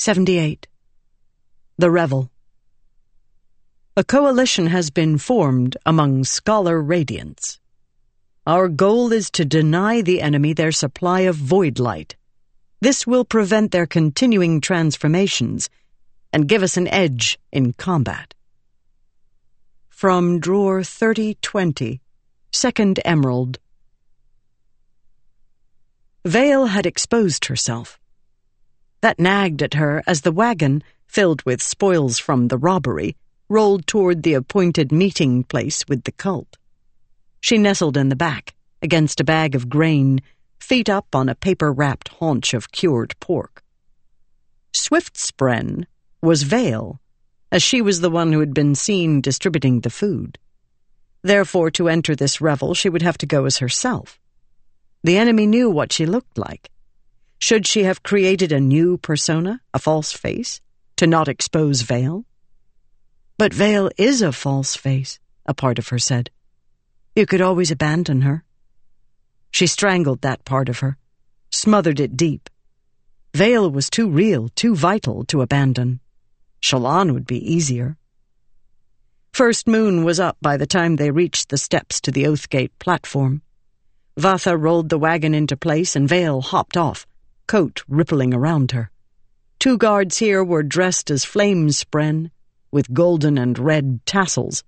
78. The Revel. A coalition has been formed among Scholar Radiants. Our goal is to deny the enemy their supply of void light. This will prevent their continuing transformations and give us an edge in combat. From drawer 3020, Second Emerald. Veil had exposed herself. That nagged at her as the wagon, filled with spoils from the robbery, rolled toward the appointed meeting place with the cult. She nestled in the back, against a bag of grain, feet up on a paper wrapped haunch of cured pork. Swiftspren was Veil, as she was the one who had been seen distributing the food. Therefore, to enter this revel, she would have to go as herself. The enemy knew what she looked like. Should she have created a new persona, a false face, to not expose Veil? But Veil is a false face, a part of her said. You could always abandon her. She strangled that part of her, smothered it deep. Veil was too real, too vital to abandon. Shallan would be easier. First moon was up by the time they reached the steps to the Oathgate platform. Vathah rolled the wagon into place and Veil hopped off, coat rippling around her. Two guards here were dressed as flamespren, with golden and red tassels.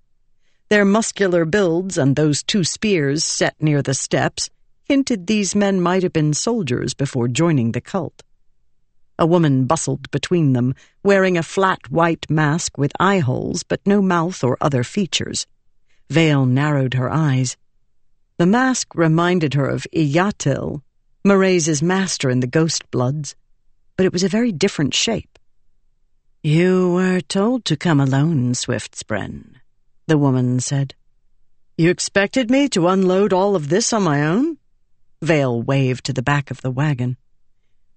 Their muscular builds and those two spears set near the steps hinted these men might have been soldiers before joining the cult. A woman bustled between them, wearing a flat white mask with eye holes but no mouth or other features. Veil narrowed her eyes. The mask reminded her of Iyatil, Mraize's master in the Ghost Bloods, but it was a very different shape. You were told to come alone, Swiftspren, the woman said. You expected me to unload all of this on my own? Veil waved to the back of the wagon.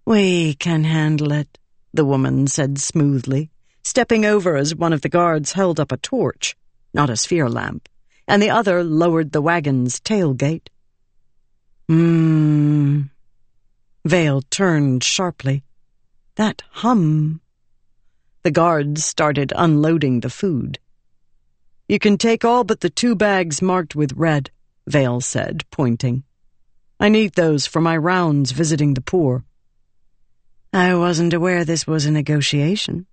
We can handle it, the woman said smoothly, stepping over as one of the guards held up a torch, not a sphere lamp, and the other lowered the wagon's tailgate. Hmm. Veil turned sharply. That hum. The guards started unloading the food. You can take all but the two bags marked with red, Veil said, pointing. I need those for my rounds visiting the poor. I wasn't aware this was a negotiation,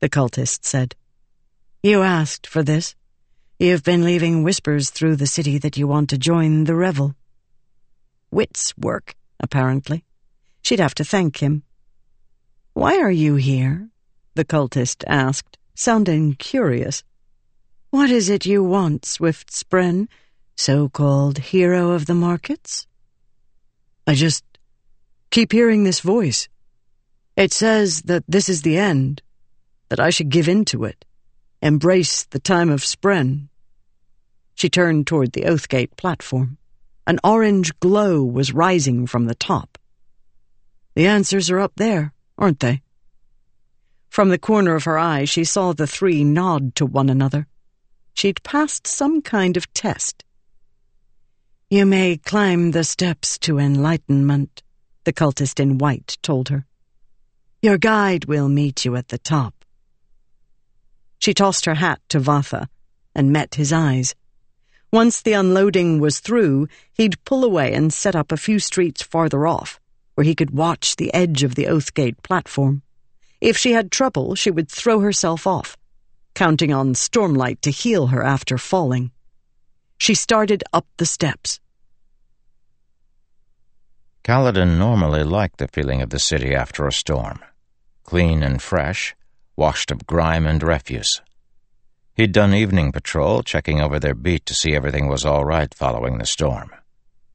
the cultist said. You asked for this. You've been leaving whispers through the city that you want to join the revel. Wit's work, apparently. She'd have to thank him. Why are you here? the cultist asked, sounding curious. What is it you want, Swift Spren, so-called hero of the markets? I just keep hearing this voice. It says that this is the end, that I should give in to it, embrace the time of Spren. She turned toward the Oathgate platform. An orange glow was rising from the top. The answers are up there, aren't they? From the corner of her eye, she saw the three nod to one another. She'd passed some kind of test. You may climb the steps to enlightenment, the cultist in white told her. Your guide will meet you at the top. She tossed her hat to Vathah and met his eyes. Once the unloading was through, he'd pull away and set up a few streets farther off, where he could watch the edge of the Oathgate platform. If she had trouble, she would throw herself off, counting on Stormlight to heal her after falling. She started up the steps. Kaladin normally liked the feeling of the city after a storm clean and fresh, washed of grime and refuse. He'd done evening patrol, checking over their beat to see everything was all right following the storm.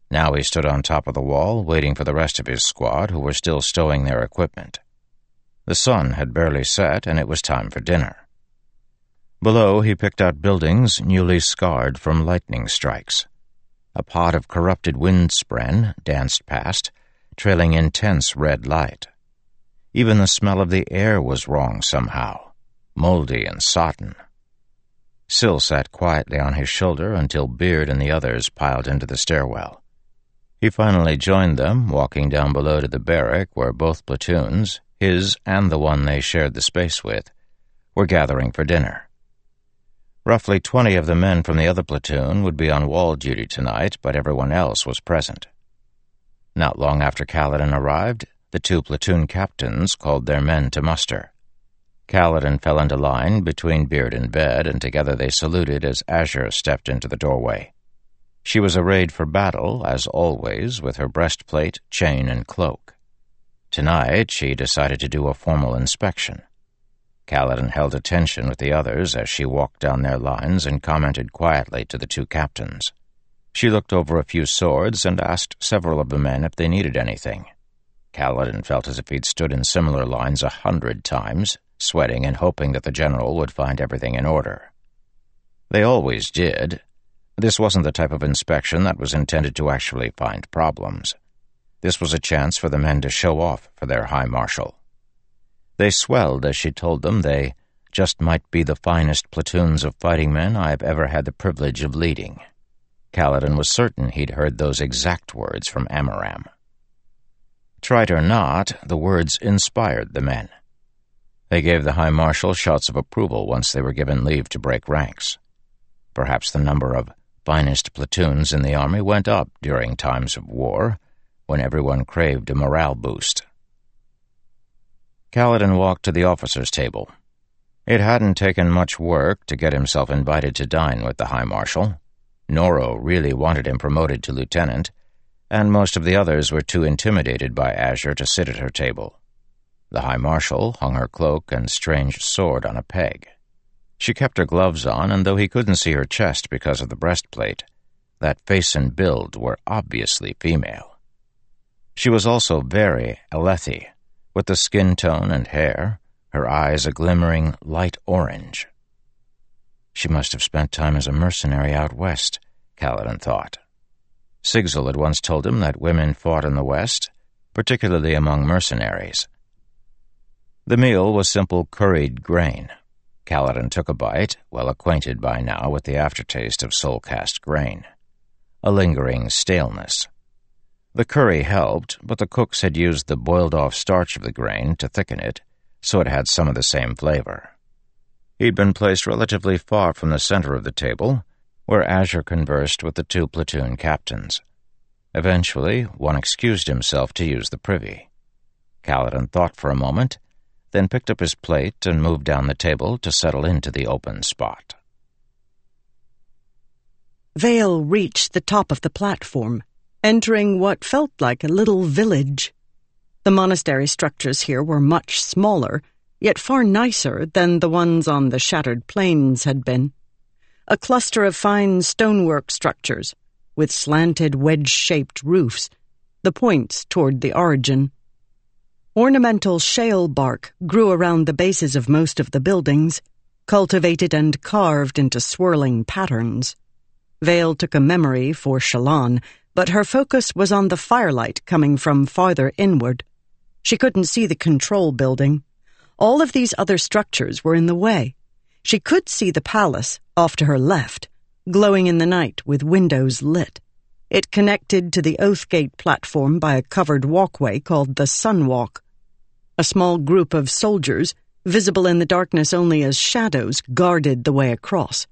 Now he stood on top of the wall, waiting for the rest of his squad, who were still stowing their equipment. The sun had barely set, and it was time for dinner. Below, he picked out buildings newly scarred from lightning strikes. A pot of corrupted wind spren danced past, trailing intense red light. Even the smell of the air was wrong somehow, moldy and sodden. Syl sat quietly on his shoulder until Beard and the others piled into the stairwell. He finally joined them, walking down below to the barrack where both platoons, his and the one they shared the space with, were gathering for dinner. Roughly twenty of the men from the other platoon would be on wall duty tonight, but everyone else was present. Not long after Kaladin arrived, the two platoon captains called their men to muster. Kaladin fell into line between Beard and Ved, and together they saluted as Azure stepped into the doorway. She was arrayed for battle, as always, with her breastplate, chain, and cloak. Tonight she decided to do a formal inspection. Kaladin held attention with the others as she walked down their lines and commented quietly to the two captains. She looked over a few swords and asked several of the men if they needed anything. Kaladin felt as if he'd stood in similar lines a hundred times, sweating and hoping that the general would find everything in order. They always did. This wasn't the type of inspection that was intended to actually find problems. This was a chance for the men to show off for their high marshal. They swelled as she told them they just might be the finest platoons of fighting men I've ever had the privilege of leading. Kaladin was certain he'd heard those exact words from Amaram. Trite or not, the words inspired the men. They gave the High Marshal shouts of approval once they were given leave to break ranks. Perhaps the number of finest platoons in the army went up during times of war, when everyone craved a morale boost. Kaladin walked to the officers' table. It hadn't taken much work to get himself invited to dine with the High Marshal. Noro really wanted him promoted to lieutenant, and most of the others were too intimidated by Azure to sit at her table. The High Marshal hung her cloak and strange sword on a peg. She kept her gloves on, and though he couldn't see her chest because of the breastplate, that face and build were obviously female. She was also very Alethi, with the skin tone and hair, her eyes a glimmering light orange. She must have spent time as a mercenary out west, Kaladin thought. Sigzil had once told him that women fought in the west, particularly among mercenaries. The meal was simple curried grain. Kaladin took a bite, well acquainted by now with the aftertaste of soul-cast grain. A lingering staleness. The curry helped, but the cooks had used the boiled-off starch of the grain to thicken it, so it had some of the same flavor. He'd been placed relatively far from the center of the table, where Azure conversed with the two platoon captains. Eventually, one excused himself to use the privy. Kaladin thought for a moment, then picked up his plate and moved down the table to settle into the open spot. Veil reached the top of the platform, entering what felt like a little village. The monastery structures here were much smaller, yet far nicer than the ones on the shattered plains had been. A cluster of fine stonework structures, with slanted wedge-shaped roofs, the points toward the origin. Ornamental shale bark grew around the bases of most of the buildings, cultivated and carved into swirling patterns. Veil took a memory for Shallan, but her focus was on the firelight coming from farther inward. She couldn't see the control building. All of these other structures were in the way. She could see the palace, off to her left, glowing in the night with windows lit. It connected to the Oathgate platform by a covered walkway called the Sunwalk. A small group of soldiers, visible in the darkness only as shadows, guarded the way across.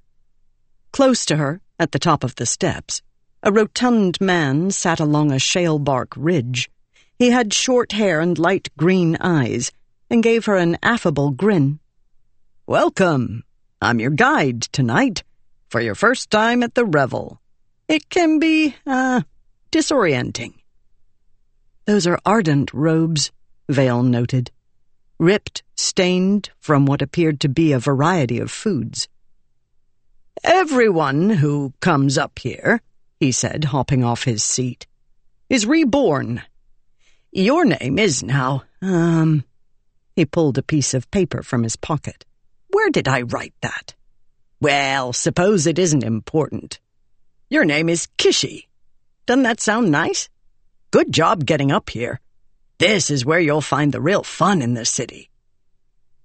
Close to her, at the top of the steps, a rotund man sat along a shale bark ridge. He had short hair and light green eyes, and gave her an affable grin. Welcome. I'm your guide tonight, for your first time at the revel. It can be, uh, disorienting. Those are ardent robes, Veil noted. Ripped, stained from what appeared to be a variety of foods. Everyone who comes up here, he said, hopping off his seat, is reborn. Your name is now, um. He pulled a piece of paper from his pocket. Where did I write that? Well, suppose it isn't important. Your name is Kishi. Doesn't that sound nice? Good job getting up here. This is where you'll find the real fun in this city.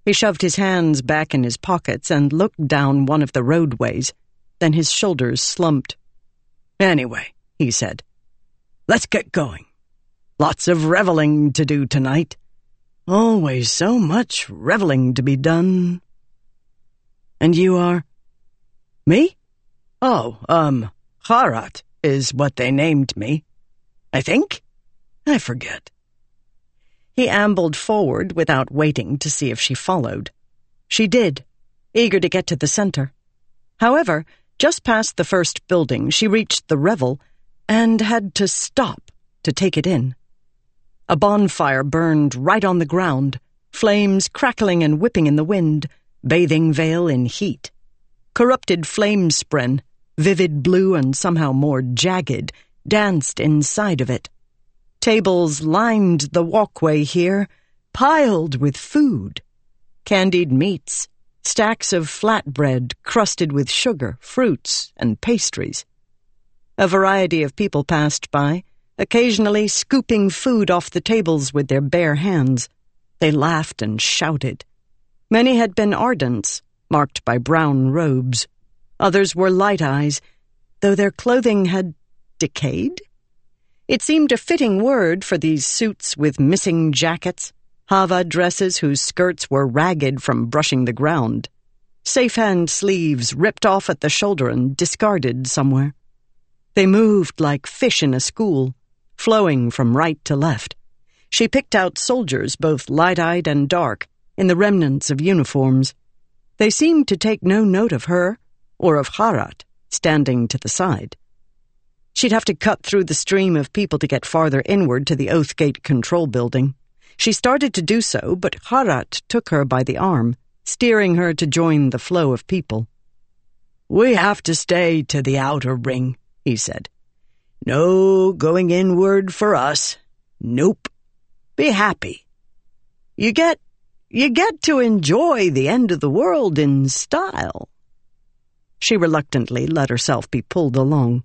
He shoved his hands back in his pockets and looked down one of the roadways. Then his shoulders slumped. Anyway, he said, let's get going. Lots of reveling to do tonight. Always so much reveling to be done. And you are? Me? Oh, um, Harat is what they named me. I think? I forget. He ambled forward without waiting to see if she followed. She did, eager to get to the center. However, just past the first building, she reached the revel and had to stop to take it in. A bonfire burned right on the ground, flames crackling and whipping in the wind, bathing Veil in heat. Corrupted flame spren, vivid blue and somehow more jagged, danced inside of it. Tables lined the walkway here, piled with food. Candied meats, stacks of flatbread crusted with sugar, fruits, and pastries. A variety of people passed by, occasionally scooping food off the tables with their bare hands. They laughed and shouted. Many had been ardents, marked by brown robes. Others were light eyes, though their clothing had decayed? It seemed a fitting word for these suits with missing jackets, Havah dresses whose skirts were ragged from brushing the ground, safe hand sleeves ripped off at the shoulder and discarded somewhere. They moved like fish in a school, flowing from right to left. She picked out soldiers, both light eyed and dark, in the remnants of uniforms. They seemed to take no note of her, or of Harat, standing to the side. She'd have to cut through the stream of people to get farther inward to the Oathgate control building. She started to do so, but Harat took her by the arm, steering her to join the flow of people. We have to stay to the outer ring, he said. No going inward for us. Nope. Be happy. You get you get to enjoy the end of the world in style. She reluctantly let herself be pulled along.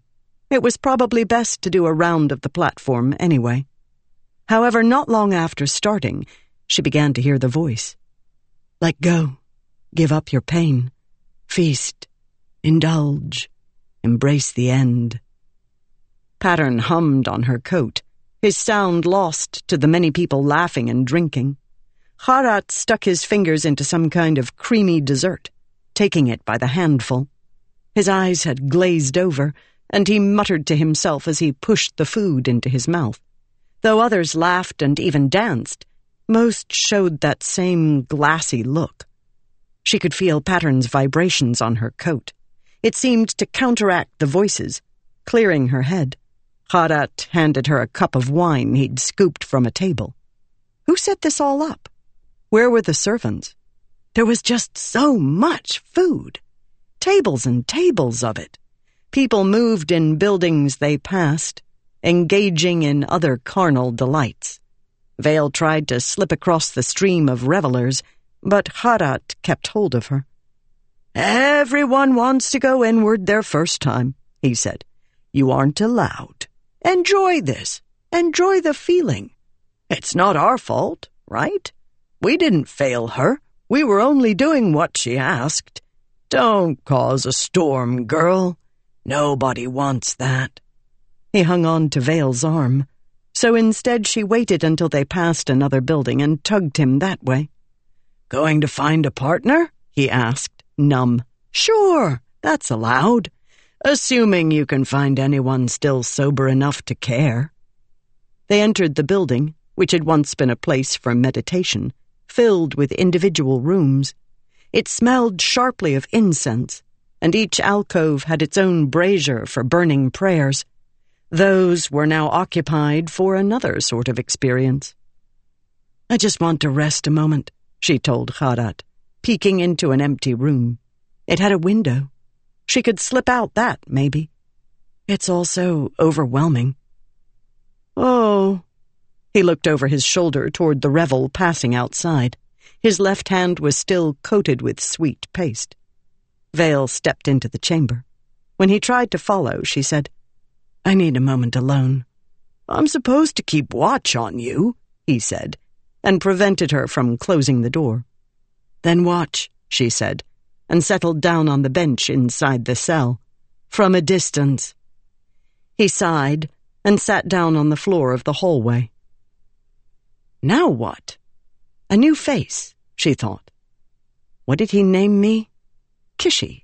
It was probably best to do a round of the platform anyway. However, not long after starting, she began to hear the voice. Let go. Give up your pain. Feast. Indulge. Embrace the end. Pattern hummed on her coat, his sound lost to the many people laughing and drinking. Harat stuck his fingers into some kind of creamy dessert, taking it by the handful. His eyes had glazed over, and he muttered to himself as he pushed the food into his mouth. Though others laughed and even danced, most showed that same glassy look. She could feel Pattern's vibrations on her coat. It seemed to counteract the voices, clearing her head. Harat handed her a cup of wine he'd scooped from a table. Who set this all up? Where were the servants? There was just so much food. Tables and tables of it. People moved in buildings they passed, engaging in other carnal delights. Veil tried to slip across the stream of revelers, but Harat kept hold of her. Everyone wants to go inward their first time, he said. You aren't allowed. Enjoy this. Enjoy the feeling. It's not our fault, right? We didn't fail her. We were only doing what she asked. Don't cause a storm, girl. Nobody wants that. He hung on to Veil's arm. So instead, she waited until they passed another building and tugged him that way. Going to find a partner? he asked, numb. Sure, that's allowed assuming you can find anyone still sober enough to care. They entered the building, which had once been a place for meditation, filled with individual rooms. It smelled sharply of incense, and each alcove had its own brazier for burning prayers. Those were now occupied for another sort of experience. I just want to rest a moment, she told Harat, peeking into an empty room. It had a window. She could slip out that, maybe. It's all so overwhelming. Oh. He looked over his shoulder toward the revel passing outside. His left hand was still coated with sweet paste. Veil stepped into the chamber. When he tried to follow, she said, I need a moment alone. I'm supposed to keep watch on you, he said, and prevented her from closing the door. Then watch, she said, and settled down on the bench inside the cell. From a distance. He sighed and sat down on the floor of the hallway. Now what? A new face, she thought. What did he name me? Kishi.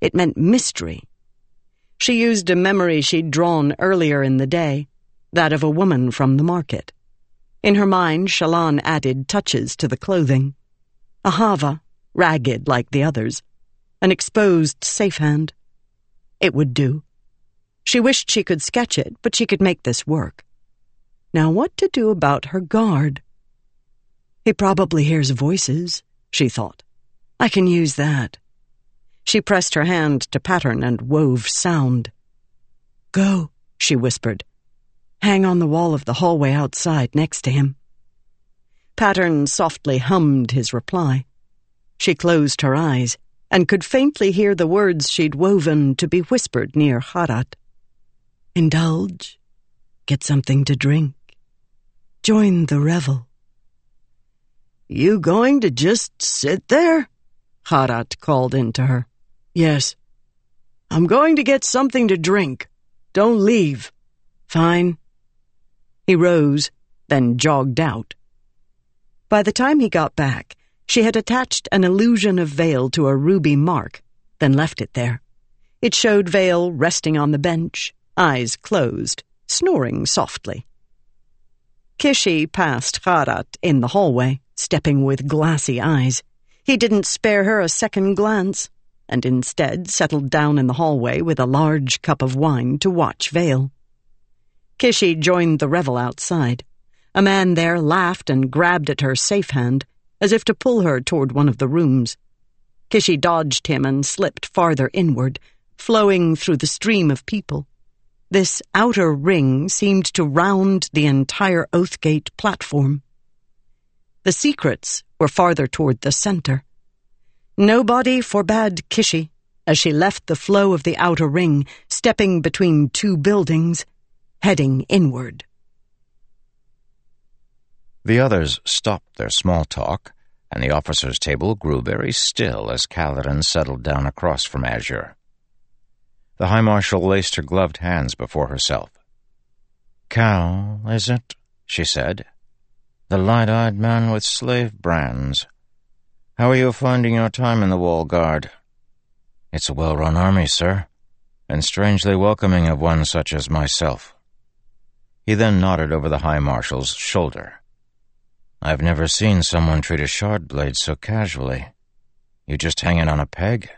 It meant mystery. She used a memory she'd drawn earlier in the day, that of a woman from the market. In her mind, Shallan added touches to the clothing. A havah, ragged like the others. An exposed safe hand. It would do. She wished she could sketch it, but she could make this work. Now what to do about her guard? He probably hears voices, she thought. I can use that. She pressed her hand to pattern and wove sound. Go, she whispered. Hang on the wall of the hallway outside next to him. Pattern softly hummed his reply. She closed her eyes and could faintly hear the words she'd woven to be whispered near Harat. Indulge. Get something to drink. Join the revel. You going to just sit there? Harat called into her. Yes. I'm going to get something to drink. Don't leave. Fine. He rose, then jogged out. By the time he got back, she had attached an illusion of Veil to a ruby mark, then left it there. It showed Veil resting on the bench, eyes closed, snoring softly. Kishi passed Harat in the hallway, stepping with glassy eyes. He didn't spare her a second glance, and instead settled down in the hallway with a large cup of wine to watch Veil. Kishi joined the revel outside. A man there laughed and grabbed at her safe hand, as if to pull her toward one of the rooms. Kishi dodged him and slipped farther inward, flowing through the stream of people. This outer ring seemed to round the entire Oathgate platform. The secrets were farther toward the center. Nobody forbade Kishi as she left the flow of the outer ring, stepping between two buildings, heading inward. The others stopped their small talk, and the officers' table grew very still as Kaladin settled down across from Azure. The High Marshal laced her gloved hands before herself. Kal, is it? she said. The light-eyed man with slave brands. How are you finding your time in the Wall Guard? It's a well-run army, sir, and strangely welcoming of one such as myself. He then nodded over the High Marshal's shoulder. I've never seen someone treat a shard blade so casually. You just hanging on a peg?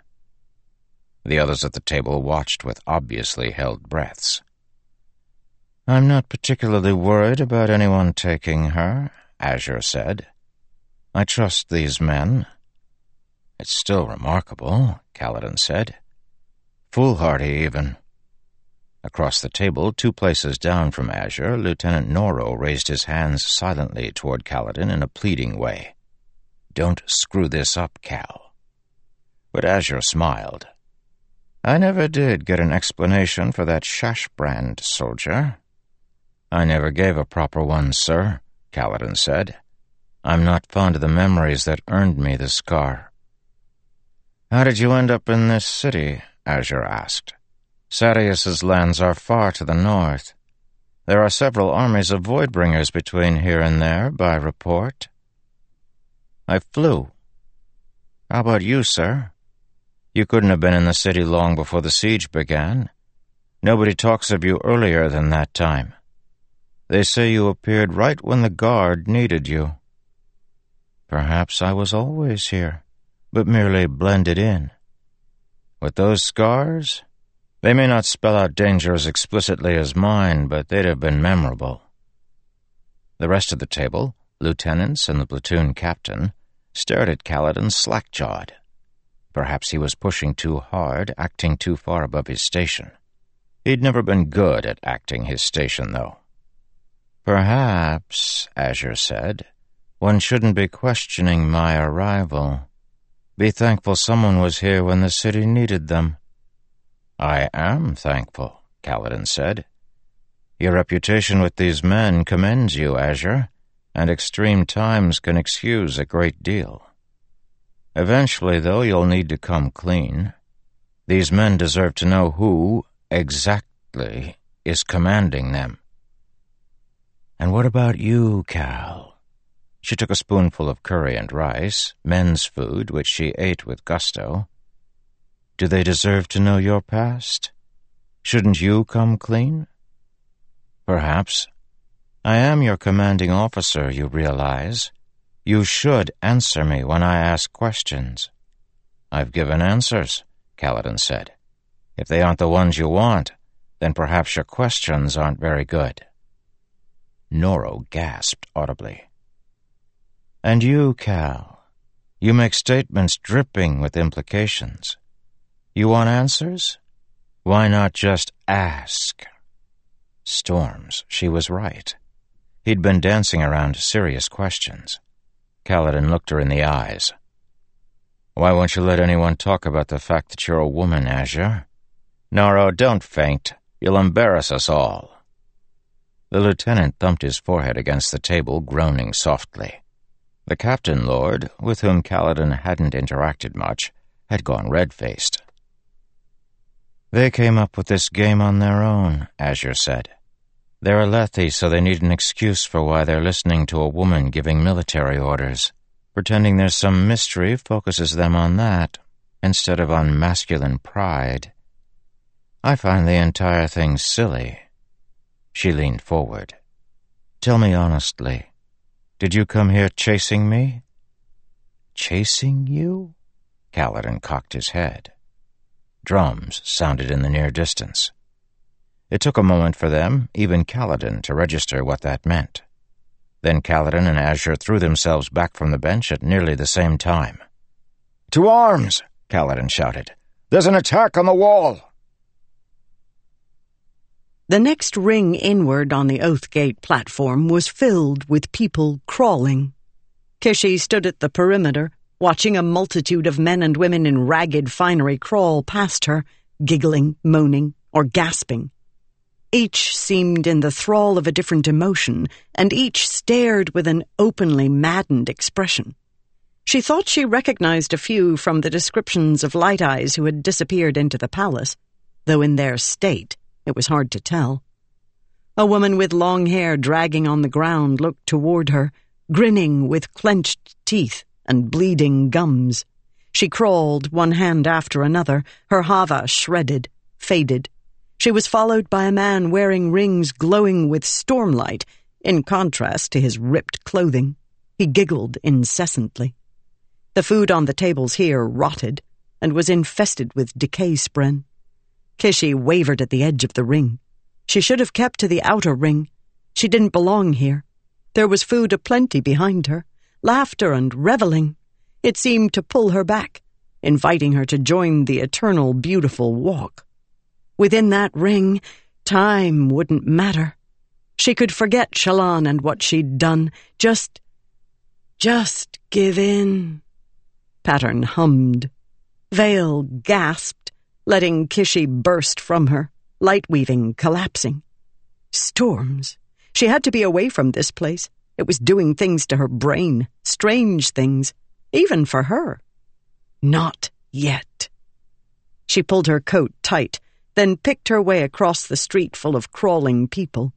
The others at the table watched with obviously held breaths. I'm not particularly worried about anyone taking her, Azure said. I trust these men. It's still remarkable, Kaladin said. Foolhardy, even. Across the table, two places down from Azure, Lieutenant Noro raised his hands silently toward Kaladin in a pleading way. Don't screw this up, Kal. But Azure smiled. I never did get an explanation for that shash brand soldier. I never gave a proper one, sir, Kaladin said. I'm not fond of the memories that earned me the scar. How did you end up in this city? Azure asked. Sadeas's lands are far to the north. There are several armies of Voidbringers between here and there, by report. I flew. How about you, sir? You couldn't have been in the city long before the siege began. Nobody talks of you earlier than that time. They say you appeared right when the guard needed you. Perhaps I was always here, but merely blended in. With those scars, they may not spell out danger as explicitly as mine, but they'd have been memorable. The rest of the table, lieutenants and the platoon captain, stared at Kaladin slack-jawed. Perhaps he was pushing too hard, acting too far above his station. He'd never been good at acting his station, though. Perhaps, Azure said, one shouldn't be questioning my arrival. Be thankful someone was here when the city needed them. I am thankful, Kaladin said. Your reputation with these men commends you, Azure, and extreme times can excuse a great deal. Eventually, though, you'll need to come clean. These men deserve to know who, exactly, is commanding them. And what about you, Kal? She took a spoonful of curry and rice, men's food, which she ate with gusto. Do they deserve to know your past? Shouldn't you come clean? Perhaps. I am your commanding officer, you realize. You should answer me when I ask questions. I've given answers, Kaladin said. If they aren't the ones you want, then perhaps your questions aren't very good. Noro gasped audibly. And you, Kal, you make statements dripping with implications. You want answers? Why not just ask? Storms, she was right. He'd been dancing around serious questions. Kaladin looked her in the eyes. Why won't you let anyone talk about the fact that you're a woman, Azure? Noro, don't faint. You'll embarrass us all. The lieutenant thumped his forehead against the table, groaning softly. The captain lord, with whom Kaladin hadn't interacted much, had gone red-faced. They came up with this game on their own, Azure said. They're Alethi, so they need an excuse for why they're listening to a woman giving military orders. Pretending there's some mystery focuses them on that, instead of on masculine pride. I find the entire thing silly. She leaned forward. Tell me honestly, did you come here chasing me? Chasing you? Kaladin cocked his head. Drums sounded in the near distance. It took a moment for them, even Kaladin, to register what that meant. Then Kaladin and Azure threw themselves back from the bench at nearly the same time. To arms! Kaladin shouted. There's an attack on the wall! The next ring inward on the Oathgate platform was filled with people crawling. Kishi stood at the perimeter, watching a multitude of men and women in ragged finery crawl past her, giggling, moaning, or gasping. Each seemed in the thrall of a different emotion, and each stared with an openly maddened expression. She thought she recognized a few from the descriptions of Light Eyes who had disappeared into the palace, though in their state it was hard to tell. A woman with long hair dragging on the ground looked toward her, grinning with clenched teeth and bleeding gums. She crawled, one hand after another, her havah shredded, faded, she was followed by a man wearing rings glowing with stormlight, in contrast to his ripped clothing. He giggled incessantly. The food on the tables here rotted and was infested with decay spren. Kishi wavered at the edge of the ring. She should have kept to the outer ring. She didn't belong here. There was food aplenty behind her, laughter and reveling. It seemed to pull her back, inviting her to join the eternal beautiful walk. Within that ring, time wouldn't matter. She could forget Shallan and what she'd done. Just. just give in. Pattern hummed. Veil gasped, letting Kishi burst from her, light weaving collapsing. Storms. She had to be away from this place. It was doing things to her brain, strange things, even for her. Not yet. She pulled her coat tight then picked her way across the street full of crawling people.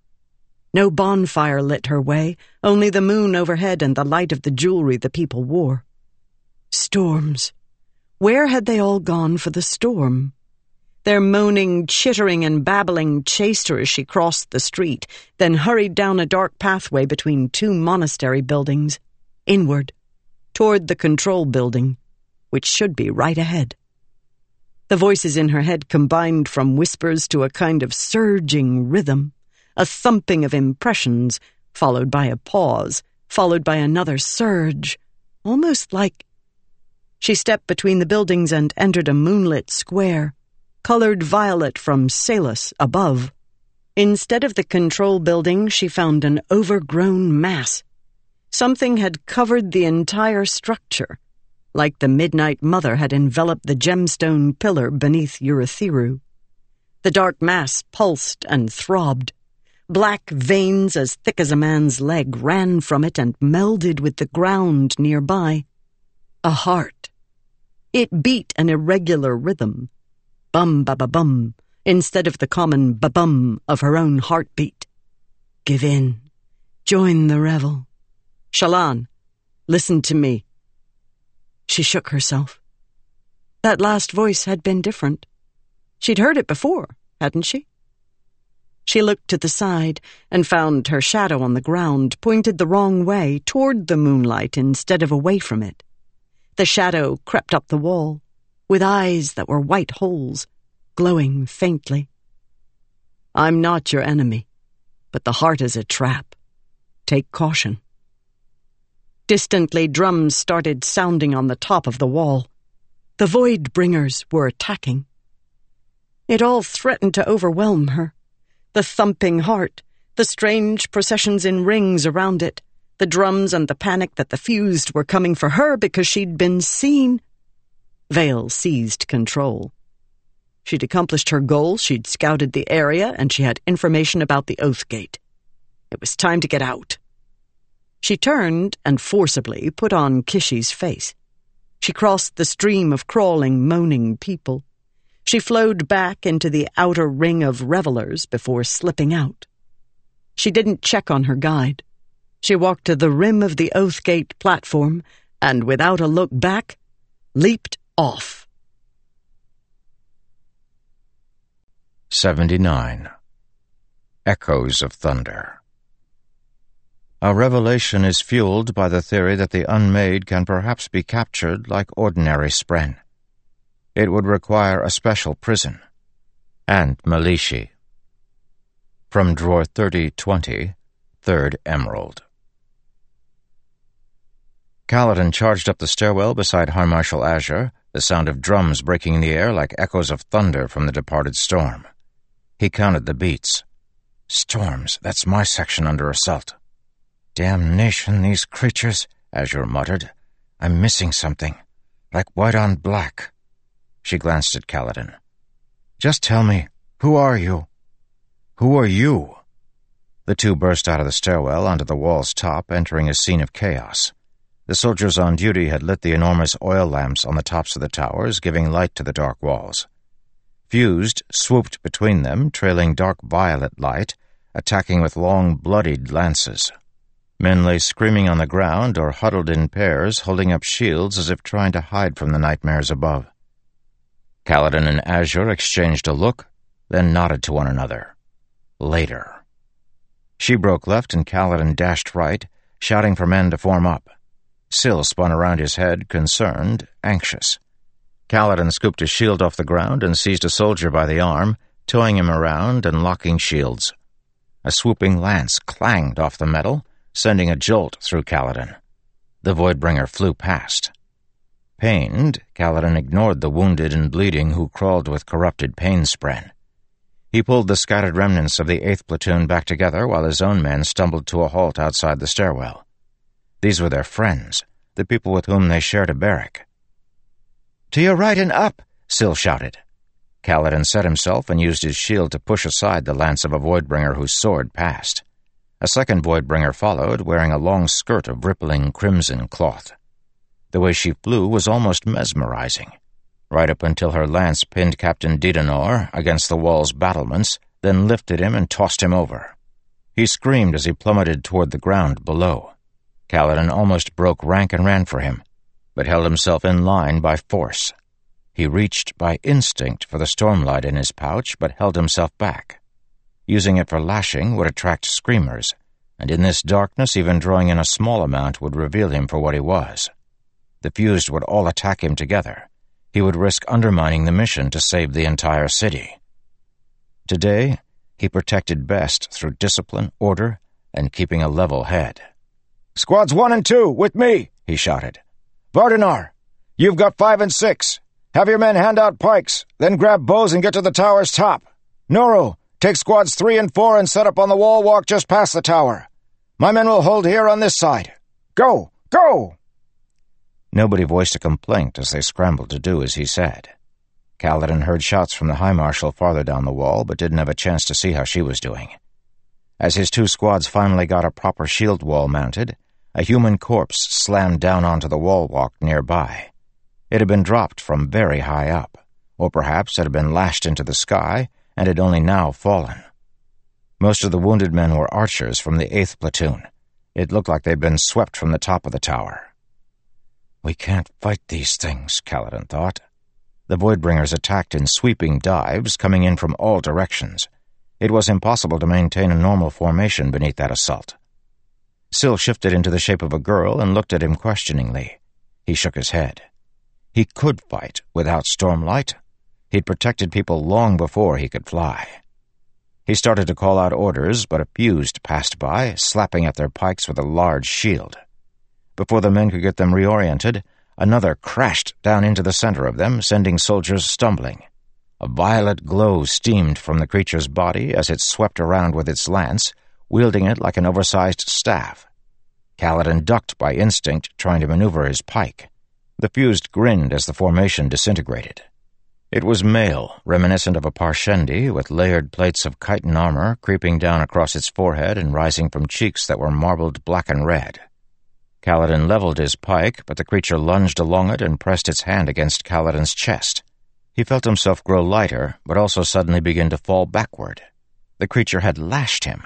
No bonfire lit her way, only the moon overhead and the light of the jewelry the people wore. Storms. Where had they all gone for the storm? Their moaning, chittering, and babbling chased her as she crossed the street, then hurried down a dark pathway between two monastery buildings, inward, toward the control building, which should be right ahead. The voices in her head combined from whispers to a kind of surging rhythm, a thumping of impressions, followed by a pause, followed by another surge, almost like. She stepped between the buildings and entered a moonlit square, colored violet from Salus above. Instead of the control building, she found an overgrown mass. Something had covered the entire structure like the Midnight Mother had enveloped the gemstone pillar beneath Urithiru. The dark mass pulsed and throbbed. Black veins as thick as a man's leg ran from it and melded with the ground nearby. A heart. It beat an irregular rhythm. Bum ba ba bum, instead of the common ba bum of her own heartbeat. Give in. Join the revel. Shallan, Listen to me. She shook herself. That last voice had been different. She'd heard it before, hadn't she? She looked to the side and found her shadow on the ground pointed the wrong way, toward the moonlight instead of away from it. The shadow crept up the wall, with eyes that were white holes, glowing faintly. I'm not your enemy, but the heart is a trap. Take caution. Distantly, drums started sounding on the top of the wall. The Void Bringers were attacking. It all threatened to overwhelm her. The thumping heart, the strange processions in rings around it, the drums and the panic that the fused were coming for her because she'd been seen. Veil seized control. She'd accomplished her goal, she'd scouted the area, and she had information about the Oath Gate. It was time to get out. She turned and forcibly put on Kishi's face. She crossed the stream of crawling, moaning people. She flowed back into the outer ring of revelers before slipping out. She didn't check on her guide. She walked to the rim of the Oathgate platform and, without a look back, leaped off. 79. Echoes of Thunder our revelation is fueled by the theory that the unmade can perhaps be captured like ordinary spren. It would require a special prison. And Melishi. From drawer 3020, Third Emerald. Kaladin charged up the stairwell beside High Marshal Azure, the sound of drums breaking the air like echoes of thunder from the departed storm. He counted the beats. Storms, that's my section under assault. Damnation, these creatures, Azure muttered. I'm missing something. Like white on black. She glanced at Kaladin. Just tell me, who are you? Who are you? The two burst out of the stairwell onto the wall's top, entering a scene of chaos. The soldiers on duty had lit the enormous oil lamps on the tops of the towers, giving light to the dark walls. Fused swooped between them, trailing dark violet light, attacking with long, bloodied lances. Men lay screaming on the ground or huddled in pairs, holding up shields as if trying to hide from the nightmares above. Kaladin and Azure exchanged a look, then nodded to one another. Later. She broke left and Kaladin dashed right, shouting for men to form up. Syl spun around his head, concerned, anxious. Kaladin scooped a shield off the ground and seized a soldier by the arm, towing him around and locking shields. A swooping lance clanged off the metal, sending a jolt through Kaladin. The Voidbringer flew past. Pained, Kaladin ignored the wounded and bleeding who crawled with corrupted pain spren. He pulled the scattered remnants of the 8th platoon back together while his own men stumbled to a halt outside the stairwell. These were their friends, the people with whom they shared a barrack. To your right and up, Syl shouted. Kaladin set himself and used his shield to push aside the lance of a Voidbringer whose sword passed. A second Voidbringer followed, wearing a long skirt of rippling crimson cloth. The way she flew was almost mesmerizing, right up until her lance pinned Captain Didenor against the wall's battlements, then lifted him and tossed him over. He screamed as he plummeted toward the ground below. Kaladin almost broke rank and ran for him, but held himself in line by force. He reached by instinct for the stormlight in his pouch, but held himself back. Using it for lashing would attract screamers, and in this darkness even drawing in a small amount would reveal him for what he was. The fused would all attack him together. He would risk undermining the mission to save the entire city. Today, he protected best through discipline, order, and keeping a level head. Squads one and two, with me, he shouted. Vardanar, you've got five and six. Have your men hand out pikes, then grab bows and get to the tower's top. Noro, Take squads three and four and set up on the wall walk just past the tower. My men will hold here on this side. Go! Go! Nobody voiced a complaint as they scrambled to do as he said. Kaladin heard shots from the High Marshal farther down the wall, but didn't have a chance to see how she was doing. As his two squads finally got a proper shield wall mounted, a human corpse slammed down onto the wall walk nearby. It had been dropped from very high up, or perhaps it had been lashed into the sky and had only now fallen. Most of the wounded men were archers from the 8th platoon. It looked like they'd been swept from the top of the tower. We can't fight these things, Kaladin thought. The Voidbringers attacked in sweeping dives, coming in from all directions. It was impossible to maintain a normal formation beneath that assault. Syl shifted into the shape of a girl and looked at him questioningly. He shook his head. He could fight without Stormlight. He'd protected people long before he could fly. He started to call out orders, but a fused passed by, slapping at their pikes with a large shield. Before the men could get them reoriented, another crashed down into the center of them, sending soldiers stumbling. A violet glow steamed from the creature's body as it swept around with its lance, wielding it like an oversized staff. Kaladin ducked by instinct, trying to maneuver his pike. The fused grinned as the formation disintegrated. It was male, reminiscent of a Parshendi, with layered plates of chitin armor creeping down across its forehead and rising from cheeks that were marbled black and red. Kaladin leveled his pike, but the creature lunged along it and pressed its hand against Kaladin's chest. He felt himself grow lighter, but also suddenly begin to fall backward. The creature had lashed him.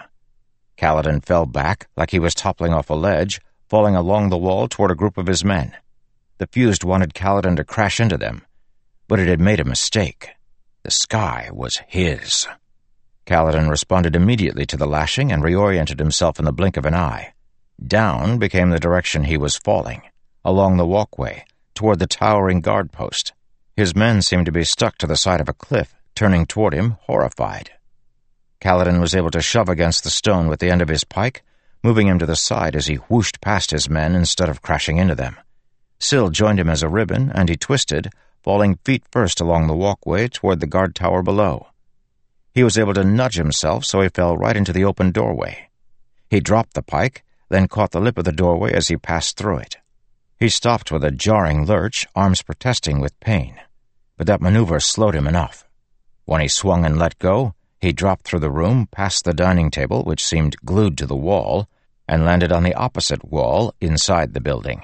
Kaladin fell back like he was toppling off a ledge, falling along the wall toward a group of his men. The fused wanted Kaladin to crash into them, but it had made a mistake. The sky was his. Kaladin responded immediately to the lashing and reoriented himself in the blink of an eye. Down became the direction he was falling, along the walkway, toward the towering guard post. His men seemed to be stuck to the side of a cliff, turning toward him, horrified. Kaladin was able to shove against the stone with the end of his pike, moving him to the side as he whooshed past his men instead of crashing into them. Syl joined him as a ribbon, and he twisted, falling feet first along the walkway toward the guard tower below. He was able to nudge himself so he fell right into the open doorway. He dropped the pike, then caught the lip of the doorway as he passed through it. He stopped with a jarring lurch, arms protesting with pain. But that maneuver slowed him enough. When he swung and let go, he dropped through the room, past the dining table, which seemed glued to the wall, and landed on the opposite wall inside the building.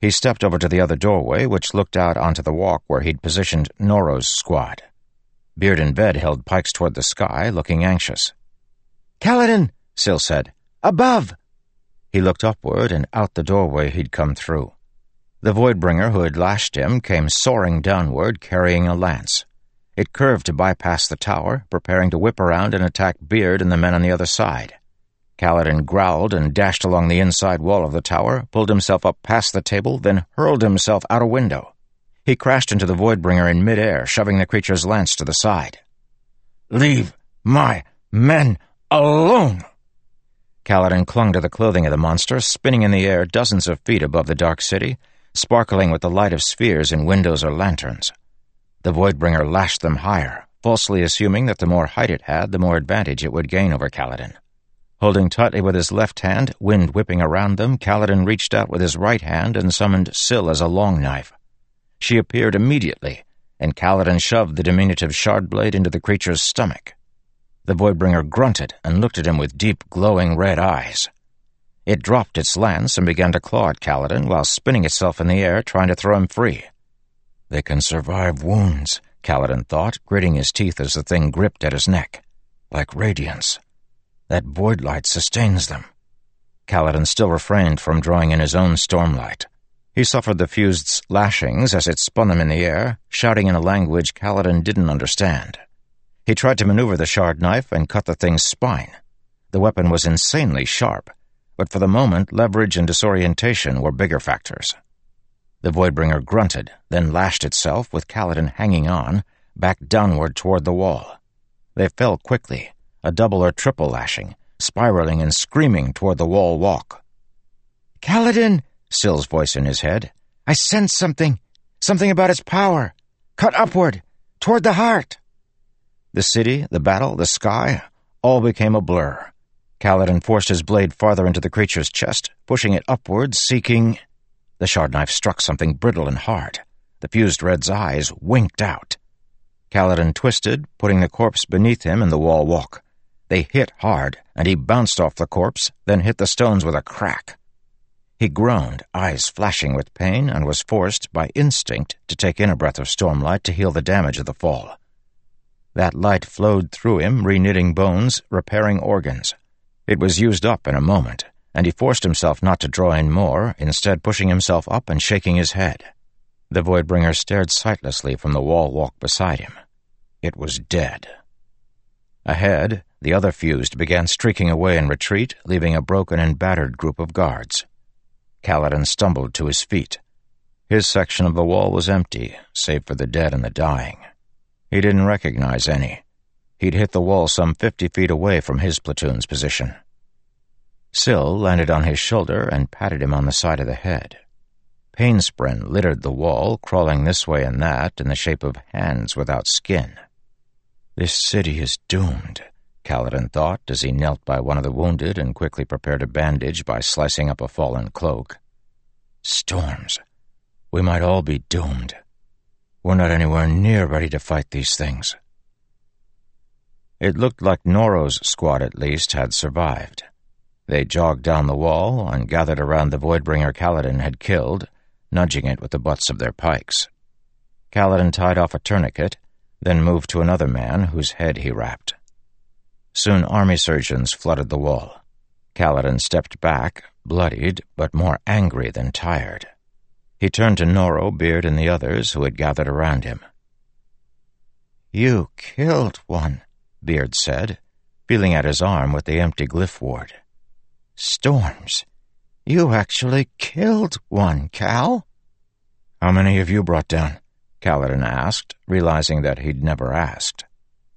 He stepped over to the other doorway, which looked out onto the walk where he'd positioned Noro's squad. Beard in Ved held pikes toward the sky, looking anxious. Kaladin, Syl said. Above! He looked upward and out the doorway he'd come through. The Voidbringer who had lashed him came soaring downward, carrying a lance. It curved to bypass the tower, preparing to whip around and attack Beard and the men on the other side. Kaladin growled and dashed along the inside wall of the tower, pulled himself up past the table, then hurled himself out a window. He crashed into the Voidbringer in midair, shoving the creature's lance to the side. Leave my men alone! Kaladin clung to the clothing of the monster, spinning in the air dozens of feet above the dark city, sparkling with the light of spheres in windows or lanterns. The Voidbringer lashed them higher, falsely assuming that the more height it had, the more advantage it would gain over Kaladin. Holding tightly with his left hand, wind whipping around them, Kaladin reached out with his right hand and summoned Syl as a long knife. She appeared immediately, and Kaladin shoved the diminutive shard blade into the creature's stomach. The Voidbringer grunted and looked at him with deep, glowing red eyes. It dropped its lance and began to claw at Kaladin while spinning itself in the air, trying to throw him free. They can survive wounds, Kaladin thought, gritting his teeth as the thing gripped at his neck. Like radiance. That void light sustains them. Kaladin still refrained from drawing in his own stormlight. He suffered the fused's lashings as it spun him in the air, shouting in a language Kaladin didn't understand. He tried to maneuver the shard knife and cut the thing's spine. The weapon was insanely sharp, but for the moment, leverage and disorientation were bigger factors. The Voidbringer grunted, then lashed itself, with Kaladin hanging on, back downward toward the wall. They fell quickly, a double or triple lashing, spiraling and screaming toward the wall walk. Kaladin, Syl's voice in his head. I sense something. Something about its power. Cut upward, toward the heart. The city, the battle, the sky, all became a blur. Kaladin forced his blade farther into the creature's chest, pushing it upward, seeking... The shard knife struck something brittle and hard. The fused red's eyes winked out. Kaladin twisted, putting the corpse beneath him in the wall walk. They hit hard, and he bounced off the corpse, then hit the stones with a crack. He groaned, eyes flashing with pain, and was forced, by instinct, to take in a breath of stormlight to heal the damage of the fall. That light flowed through him, reknitting bones, repairing organs. It was used up in a moment, and he forced himself not to draw in more, instead pushing himself up and shaking his head. The Voidbringer stared sightlessly from the wall walk beside him. It was dead. Ahead, the other fused began streaking away in retreat, leaving a broken and battered group of guards. Kaladin stumbled to his feet. His section of the wall was empty, save for the dead and the dying. He didn't recognize any. He'd hit the wall some fifty feet away from his platoon's position. Syl landed on his shoulder and patted him on the side of the head. Painspren littered the wall, crawling this way and that in the shape of hands without skin. This city is doomed, Kaladin thought as he knelt by one of the wounded and quickly prepared a bandage by slicing up a fallen cloak. Storms. We might all be doomed. We're not anywhere near ready to fight these things. It looked like Noro's squad, at least, had survived. They jogged down the wall and gathered around the Voidbringer Kaladin had killed, nudging it with the butts of their pikes. Kaladin tied off a tourniquet, then moved to another man whose head he wrapped. Soon army surgeons flooded the wall. Kaladin stepped back, bloodied, but more angry than tired. He turned to Noro, Beard, and the others who had gathered around him. You killed one, Beard said, feeling at his arm with the empty glyph ward. Storms, you actually killed one, Kal? How many have you brought down? Kaladin asked, realizing that he'd never asked.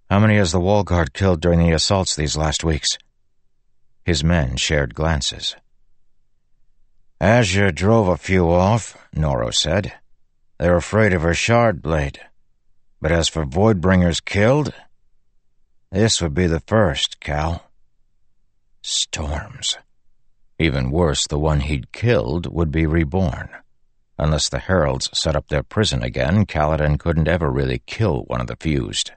How many has the wall guard killed during the assaults these last weeks? His men shared glances. Azure drove a few off, Noro said. They're afraid of her shard blade. But as for Voidbringers killed, this would be the first, Kal. Storms. Even worse, the one he'd killed would be reborn. Unless the Heralds set up their prison again, Kaladin couldn't ever really kill one of the fused.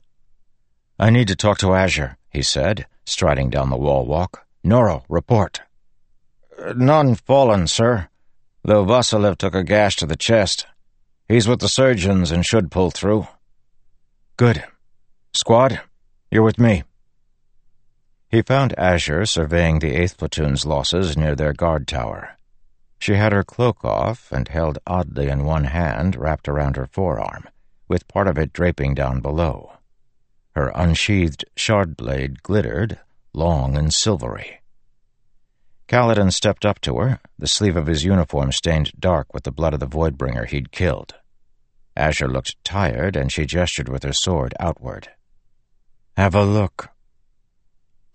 I need to talk to Azure, he said, striding down the wall walk. Noro, report. Uh, none fallen, sir, though Vasilev took a gash to the chest. He's with the surgeons and should pull through. Good. Squad, you're with me. He found Azure surveying the 8th Platoon's losses near their guard tower. She had her cloak off and held oddly in one hand wrapped around her forearm, with part of it draping down below. Her unsheathed shard blade glittered, long and silvery. Kaladin stepped up to her, the sleeve of his uniform stained dark with the blood of the Voidbringer he'd killed. Azure looked tired, and she gestured with her sword outward. Have a look.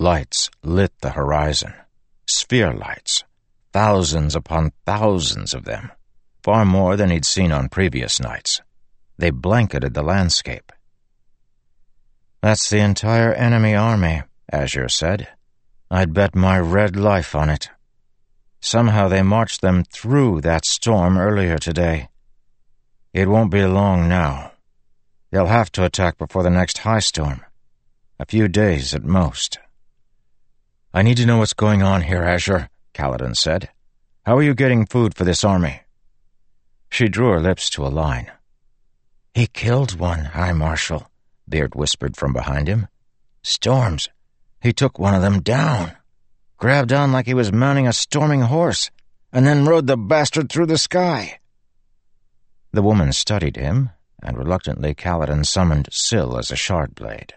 Lights lit the horizon. Sphere lights. Thousands upon thousands of them. Far more than he'd seen on previous nights. They blanketed the landscape. That's the entire enemy army, Azure said. I'd bet my red life on it. Somehow they marched them through that storm earlier today. It won't be long now. They'll have to attack before the next high storm. A few days at most. I need to know what's going on here, Azure, Kaladin said. How are you getting food for this army? She drew her lips to a line. He killed one, High Marshal, Beard whispered from behind him. Storms. He took one of them down. Grabbed on like he was mounting a storming horse, and then rode the bastard through the sky. The woman studied him, and reluctantly Kaladin summoned Syl as a shard blade.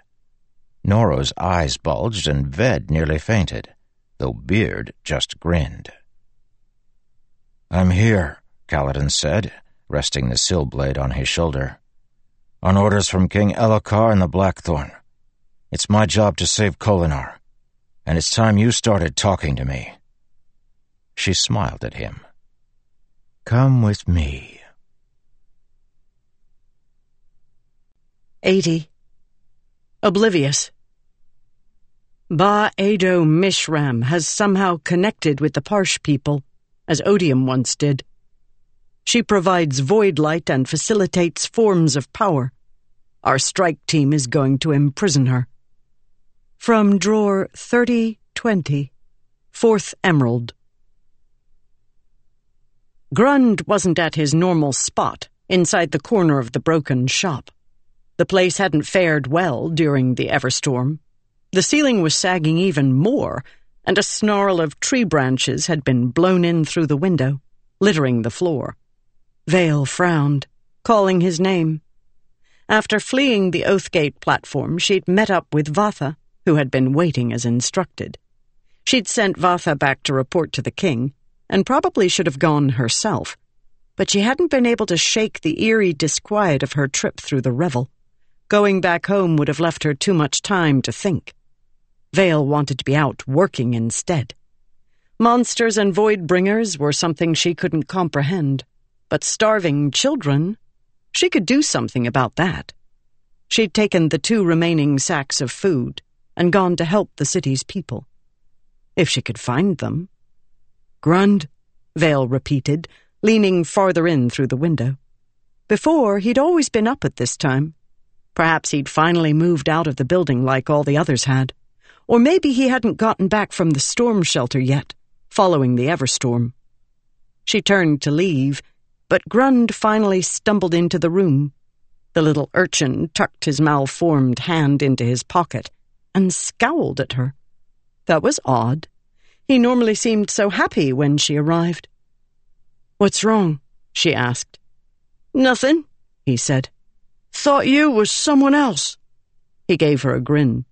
Noro's eyes bulged and Ved nearly fainted, though Beard just grinned. I'm here, Kaladin said, resting the Syl blade on his shoulder. On orders from King Elhokar and the Blackthorn. It's my job to save Kholinar, and it's time you started talking to me. She smiled at him. Come with me. 80. Oblivious. Ba Ado Mishram has somehow connected with the Parsh people, as Odium once did. She provides void light and facilitates forms of power. Our strike team is going to imprison her. From drawer 3020, Fourth Emerald. Grund wasn't at his normal spot, inside the corner of the broken shop. The place hadn't fared well during the Everstorm. The ceiling was sagging even more, and a snarl of tree branches had been blown in through the window, littering the floor. Veil frowned, calling his name. After fleeing the Oathgate platform, she'd met up with Vathah, who had been waiting as instructed. She'd sent Vathah back to report to the king, and probably should have gone herself, but she hadn't been able to shake the eerie disquiet of her trip through the revel. Going back home would have left her too much time to think. Veil wanted to be out working instead. Monsters and void bringers were something she couldn't comprehend, but starving children she could do something about that. She'd taken the two remaining sacks of food and gone to help the city's people. If she could find them. Grund, Veil repeated, leaning farther in through the window. Before, he'd always been up at this time. Perhaps he'd finally moved out of the building like all the others had. Or maybe he hadn't gotten back from the storm shelter yet, following the Everstorm. She turned to leave but Grund finally stumbled into the room. The little urchin tucked his malformed hand into his pocket and scowled at her. That was odd. He normally seemed so happy when she arrived. What's wrong? she asked. Nothing, he said. Thought you was someone else. He gave her a grin.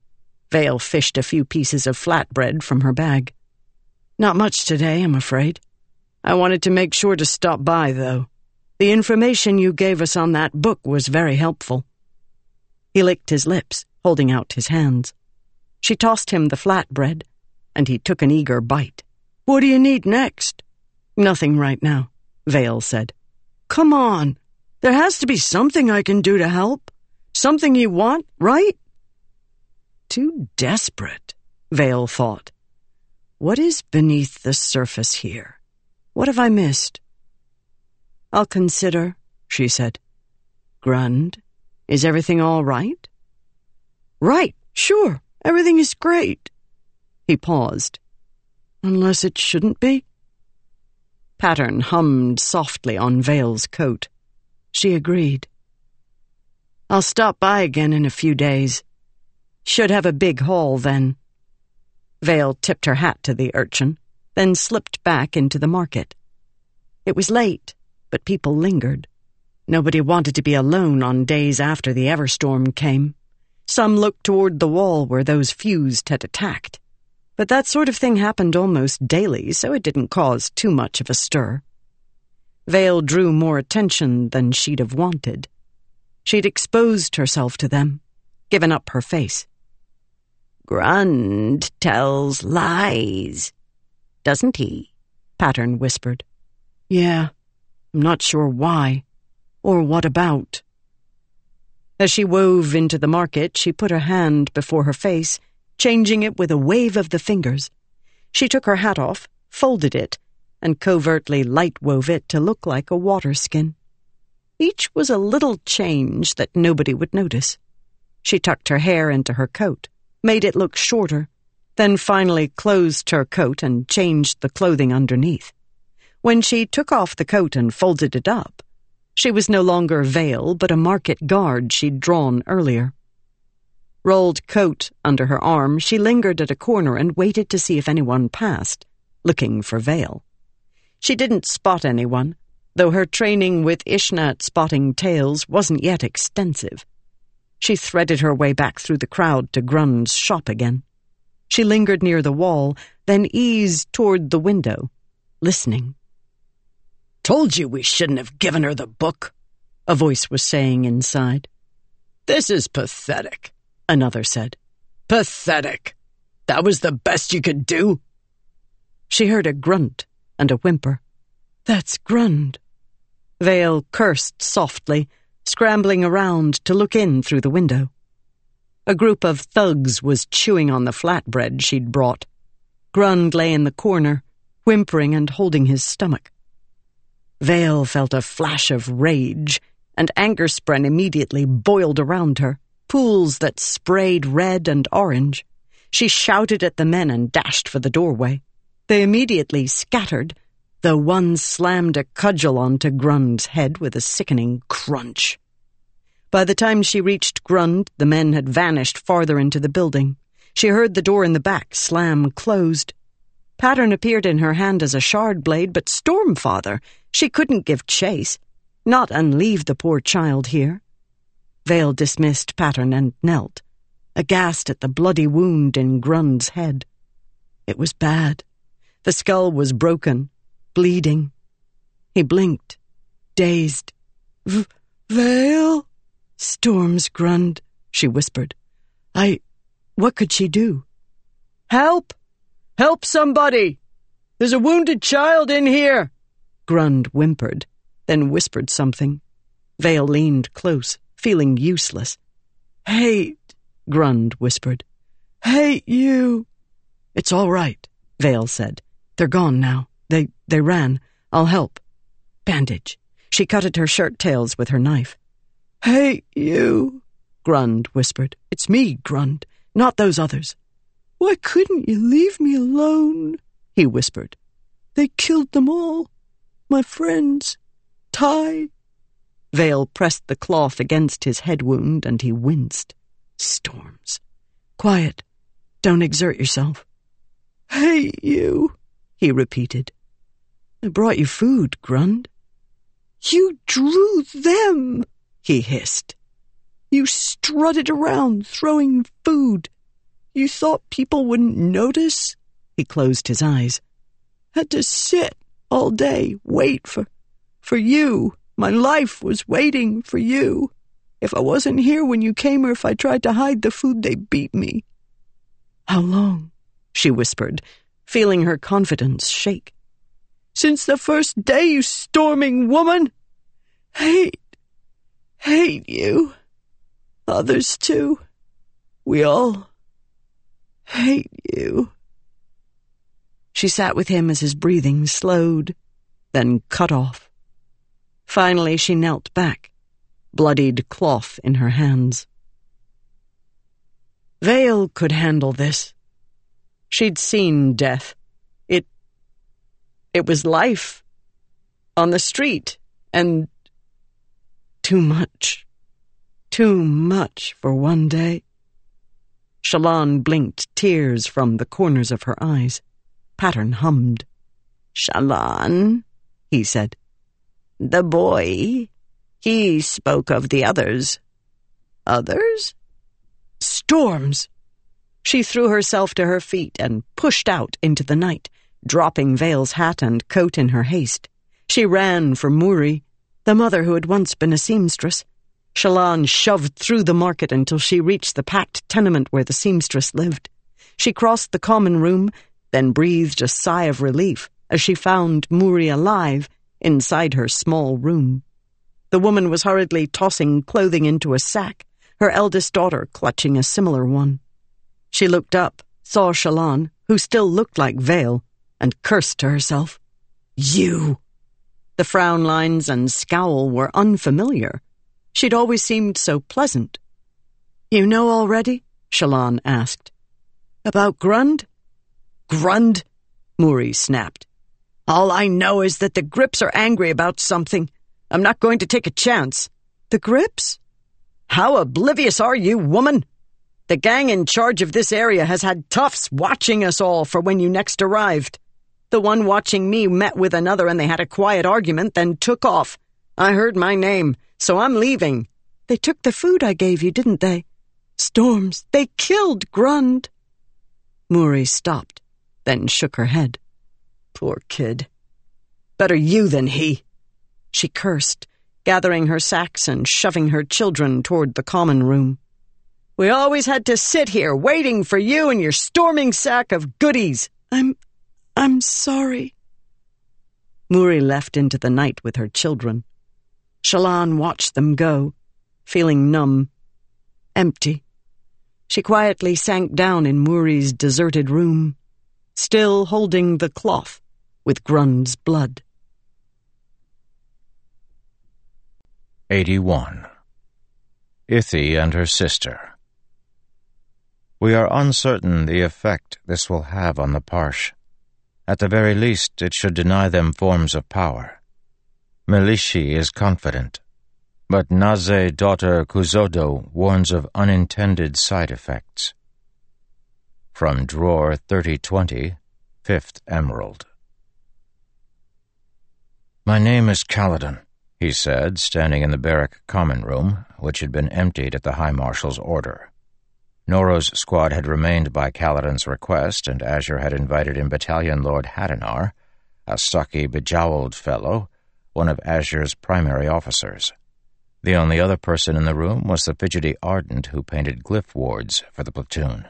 Veil fished a few pieces of flatbread from her bag. Not much today, I'm afraid. I wanted to make sure to stop by, though. The information you gave us on that book was very helpful. He licked his lips, holding out his hands. She tossed him the flatbread, and he took an eager bite. What do you need next? Nothing right now, Veil said. Come on. There has to be something I can do to help. Something you want, right? Too desperate, Veil thought. What is beneath the surface here? What have I missed? I'll consider, she said. Grund, is everything all right? Right, sure, everything is great. He paused. Unless it shouldn't be? Pattern hummed softly on Veil's coat. She agreed. I'll stop by again in a few days. Should have a big haul then. Veil tipped her hat to the urchin then slipped back into the market. It was late, but people lingered. Nobody wanted to be alone on days after the Everstorm came. Some looked toward the wall where those fused had attacked. But that sort of thing happened almost daily, so it didn't cause too much of a stir. Veil drew more attention than she'd have wanted. She'd exposed herself to them, given up her face. Grund tells lies, doesn't he? Pattern whispered. Yeah, I'm not sure why, or what about. As she wove into the market, she put her hand before her face, changing it with a wave of the fingers. She took her hat off, folded it, and covertly light wove it to look like a water skin. Each was a little change that nobody would notice. She tucked her hair into her coat, made it look shorter, then finally closed her coat and changed the clothing underneath. When she took off the coat and folded it up, she was no longer Veil, but a market guard she'd drawn earlier. Rolled coat under her arm, she lingered at a corner and waited to see if anyone passed, looking for Veil. She didn't spot anyone, though her training with Ishnah spotting tails wasn't yet extensive. She threaded her way back through the crowd to Grund's shop again. She lingered near the wall, then eased toward the window, listening. Told you we shouldn't have given her the book, a voice was saying inside. This is pathetic, another said. Pathetic. That was the best you could do? She heard a grunt and a whimper. That's Grund. Veil cursed softly, scrambling around to look in through the window. A group of thugs was chewing on the flatbread she'd brought. Grund lay in the corner, whimpering and holding his stomach. Veil felt a flash of rage, and anger Angerspren immediately boiled around her, pools that sprayed red and orange. She shouted at the men and dashed for the doorway. They immediately scattered, though one slammed a cudgel onto Grund's head with a sickening crunch. By the time she reached Grund, the men had vanished farther into the building. She heard the door in the back slam closed, Pattern appeared in her hand as a shard blade, but Stormfather, she couldn't give chase, not and leave the poor child here. Veil dismissed Pattern and knelt, aghast at the bloody wound in Grund's head. It was bad. The skull was broken, bleeding. He blinked, dazed. V- Veil? Storms Grund, she whispered. I. What could she do? Help! Help somebody! There's a wounded child in here! Grund whimpered, then whispered something. Veil leaned close, feeling useless. Hate, Grund whispered. Hate you. It's all right, Veil said. They're gone now. They ran. I'll help. Bandage. She cut at her shirt tails with her knife. Hate you, Grund whispered. It's me, Grund, not those others. Why couldn't you leave me alone? he whispered. They killed them all. My friends. Ty. Vale pressed the cloth against his head wound and he winced. Storms. Quiet. Don't exert yourself. Hate you, he repeated. I brought you food, Grund. You drew them, he hissed. You strutted around throwing food. You thought people wouldn't notice? He closed his eyes. Had to sit all day, wait for, for you. My life was waiting for you. If I wasn't here when you came or if I tried to hide the food, they beat me. How long? she whispered, feeling her confidence shake. Since the first day, you storming woman! Hate, hate you. Others too. We all hate you. She sat with him as his breathing slowed, then cut off. Finally, she knelt back, bloodied cloth in her hands. Veil could handle this. She'd seen death. It. was life. On the street, and. too much. Too much for one day. Shallan blinked tears from the corners of her eyes. Pattern hummed. Shallan, he said. The boy. He spoke of the others. Others? Storms! She threw herself to her feet and pushed out into the night, dropping Veil's hat and coat in her haste. She ran for Muri, the mother who had once been a seamstress. Shallan shoved through the market until she reached the packed tenement where the seamstress lived. She crossed the common room, then breathed a sigh of relief as she found Muri alive inside her small room. The woman was hurriedly tossing clothing into a sack, her eldest daughter clutching a similar one. She looked up, saw Shallan, who still looked like Veil, and cursed to herself. You! The frown lines and scowl were unfamiliar She'd always seemed so pleasant. You know already? Shallan asked. About Grund? Grund? Muri snapped. All I know is that the Grips are angry about something. I'm not going to take a chance. The Grips? How oblivious are you, woman? The gang in charge of this area has had toughs watching us all for when you next arrived. The one watching me met with another and they had a quiet argument, then took off. I heard my name so I'm leaving. They took the food I gave you, didn't they? Storms, they killed Grund. Muri stopped, then shook her head. Poor kid. Better you than he. She cursed, gathering her sacks and shoving her children toward the common room. We always had to sit here waiting for you and your storming sack of goodies. I'm. I'm sorry. Muri left into the night with her children. Shallan watched them go, feeling numb, empty. She quietly sank down in Muri's deserted room, still holding the cloth with Grund's blood. 81. Ithi and her sister. We are uncertain the effect this will have on the Parsh. At the very least, it should deny them forms of power. Melishi is confident, but Naze daughter Kuzodo warns of unintended side effects. From drawer 3020, fifth emerald. My name is Kaladin, he said, standing in the barrack common room, which had been emptied at the High Marshal's order. Noro's squad had remained by Kaladin's request, and Azure had invited in Battalion Lord Haddanar, a stocky, bejowled fellow, one of Azure's primary officers. The only other person in the room was the fidgety Ardent who painted glyph wards for the platoon.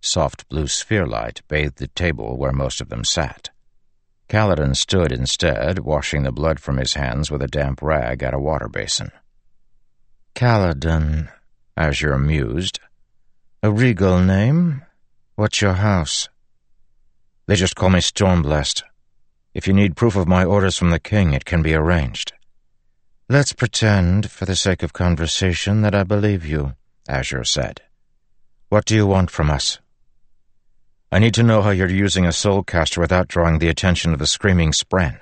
Soft blue sphere light bathed the table where most of them sat. Kaladin stood instead, washing the blood from his hands with a damp rag at a water basin. Kaladin, Azure mused. A regal name? What's your house? They just call me Stormblessed. If you need proof of my orders from the king, it can be arranged. Let's pretend, for the sake of conversation, that I believe you, Azure said. What do you want from us? I need to know how you're using a soulcaster without drawing the attention of the screaming Spren.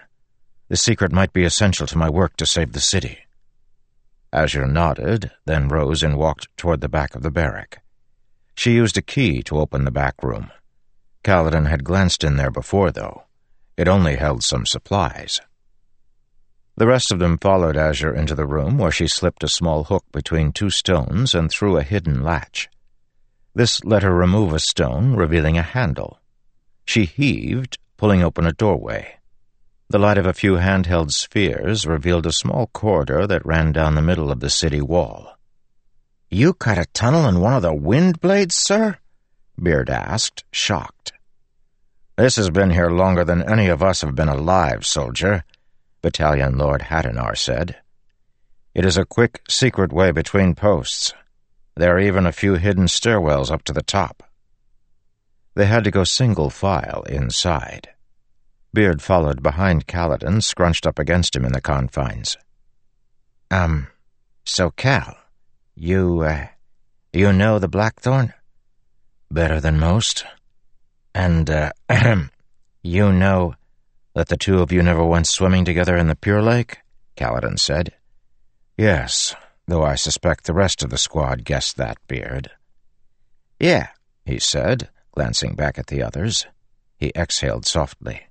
The secret might be essential to my work to save the city. Azure nodded, then rose and walked toward the back of the barrack. She used a key to open the back room. Kaladin had glanced in there before, though. It only held some supplies. The rest of them followed Azure into the room, where she slipped a small hook between two stones and threw a hidden latch. This let her remove a stone, revealing a handle. She heaved, pulling open a doorway. The light of a few handheld spheres revealed a small corridor that ran down the middle of the city wall. You cut a tunnel in one of the wind blades, sir? Beard asked, shocked. This has been here longer than any of us have been alive, soldier, Battalion Lord Haddanar said. It is a quick, secret way between posts. There are even a few hidden stairwells up to the top. They had to go single file inside. Beard followed behind Kaladin, scrunched up against him in the confines. Um, so Kal, you, uh, you know the Blackthorn? Better than most. And, uh, you know that the two of you never went swimming together in the Pure Lake? Kaladin said. Yes, though I suspect the rest of the squad guessed that, Beard. Yeah, he said, glancing back at the others. He exhaled softly.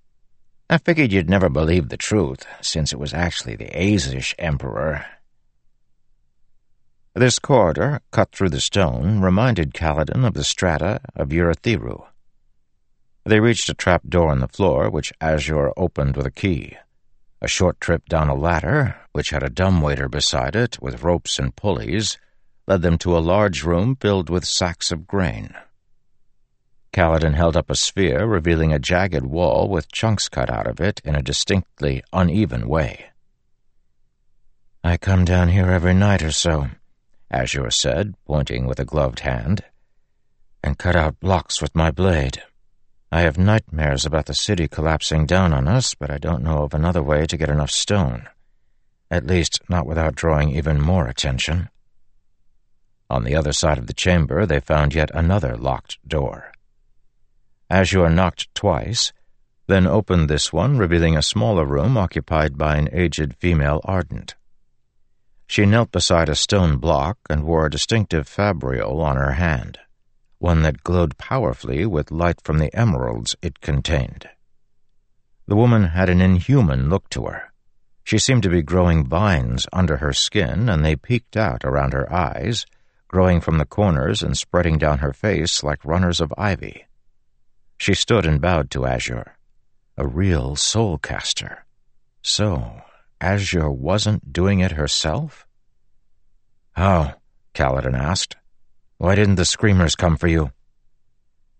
I figured you'd never believe the truth, since it was actually the Azish Emperor. This corridor, cut through the stone, reminded Kaladin of the strata of Urithiru. They reached a trap door in the floor, which Azure opened with a key. A short trip down a ladder, which had a dumbwaiter beside it with ropes and pulleys, led them to a large room filled with sacks of grain. Kaladin held up a sphere, revealing a jagged wall with chunks cut out of it in a distinctly uneven way. I come down here every night or so, Azure said, pointing with a gloved hand, and cut out blocks with my blade. I have nightmares about the city collapsing down on us, but I don't know of another way to get enough stone. At least, not without drawing even more attention. On the other side of the chamber, they found yet another locked door. Azure knocked twice, then opened this one, revealing a smaller room occupied by an aged female ardent. She knelt beside a stone block and wore a distinctive fabrial on her hand one that glowed powerfully with light from the emeralds it contained. The woman had an inhuman look to her. She seemed to be growing vines under her skin, and they peeked out around her eyes, growing from the corners and spreading down her face like runners of ivy. She stood and bowed to Azure, a real soul caster. So, Azure wasn't doing it herself? How? Kaladin asked. Why didn't the screamers come for you?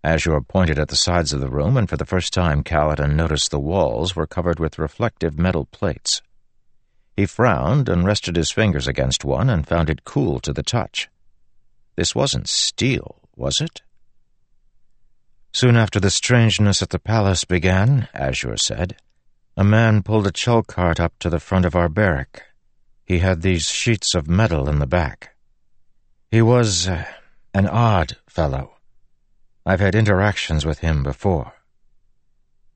Azure pointed at the sides of the room, and for the first time Kaladin noticed the walls were covered with reflective metal plates. He frowned and rested his fingers against one and found it cool to the touch. This wasn't steel, was it? Soon after the strangeness at the palace began, Azure said, a man pulled a chull cart up to the front of our barrack. He had these sheets of metal in the back. He was... Uh, an odd fellow. I've had interactions with him before.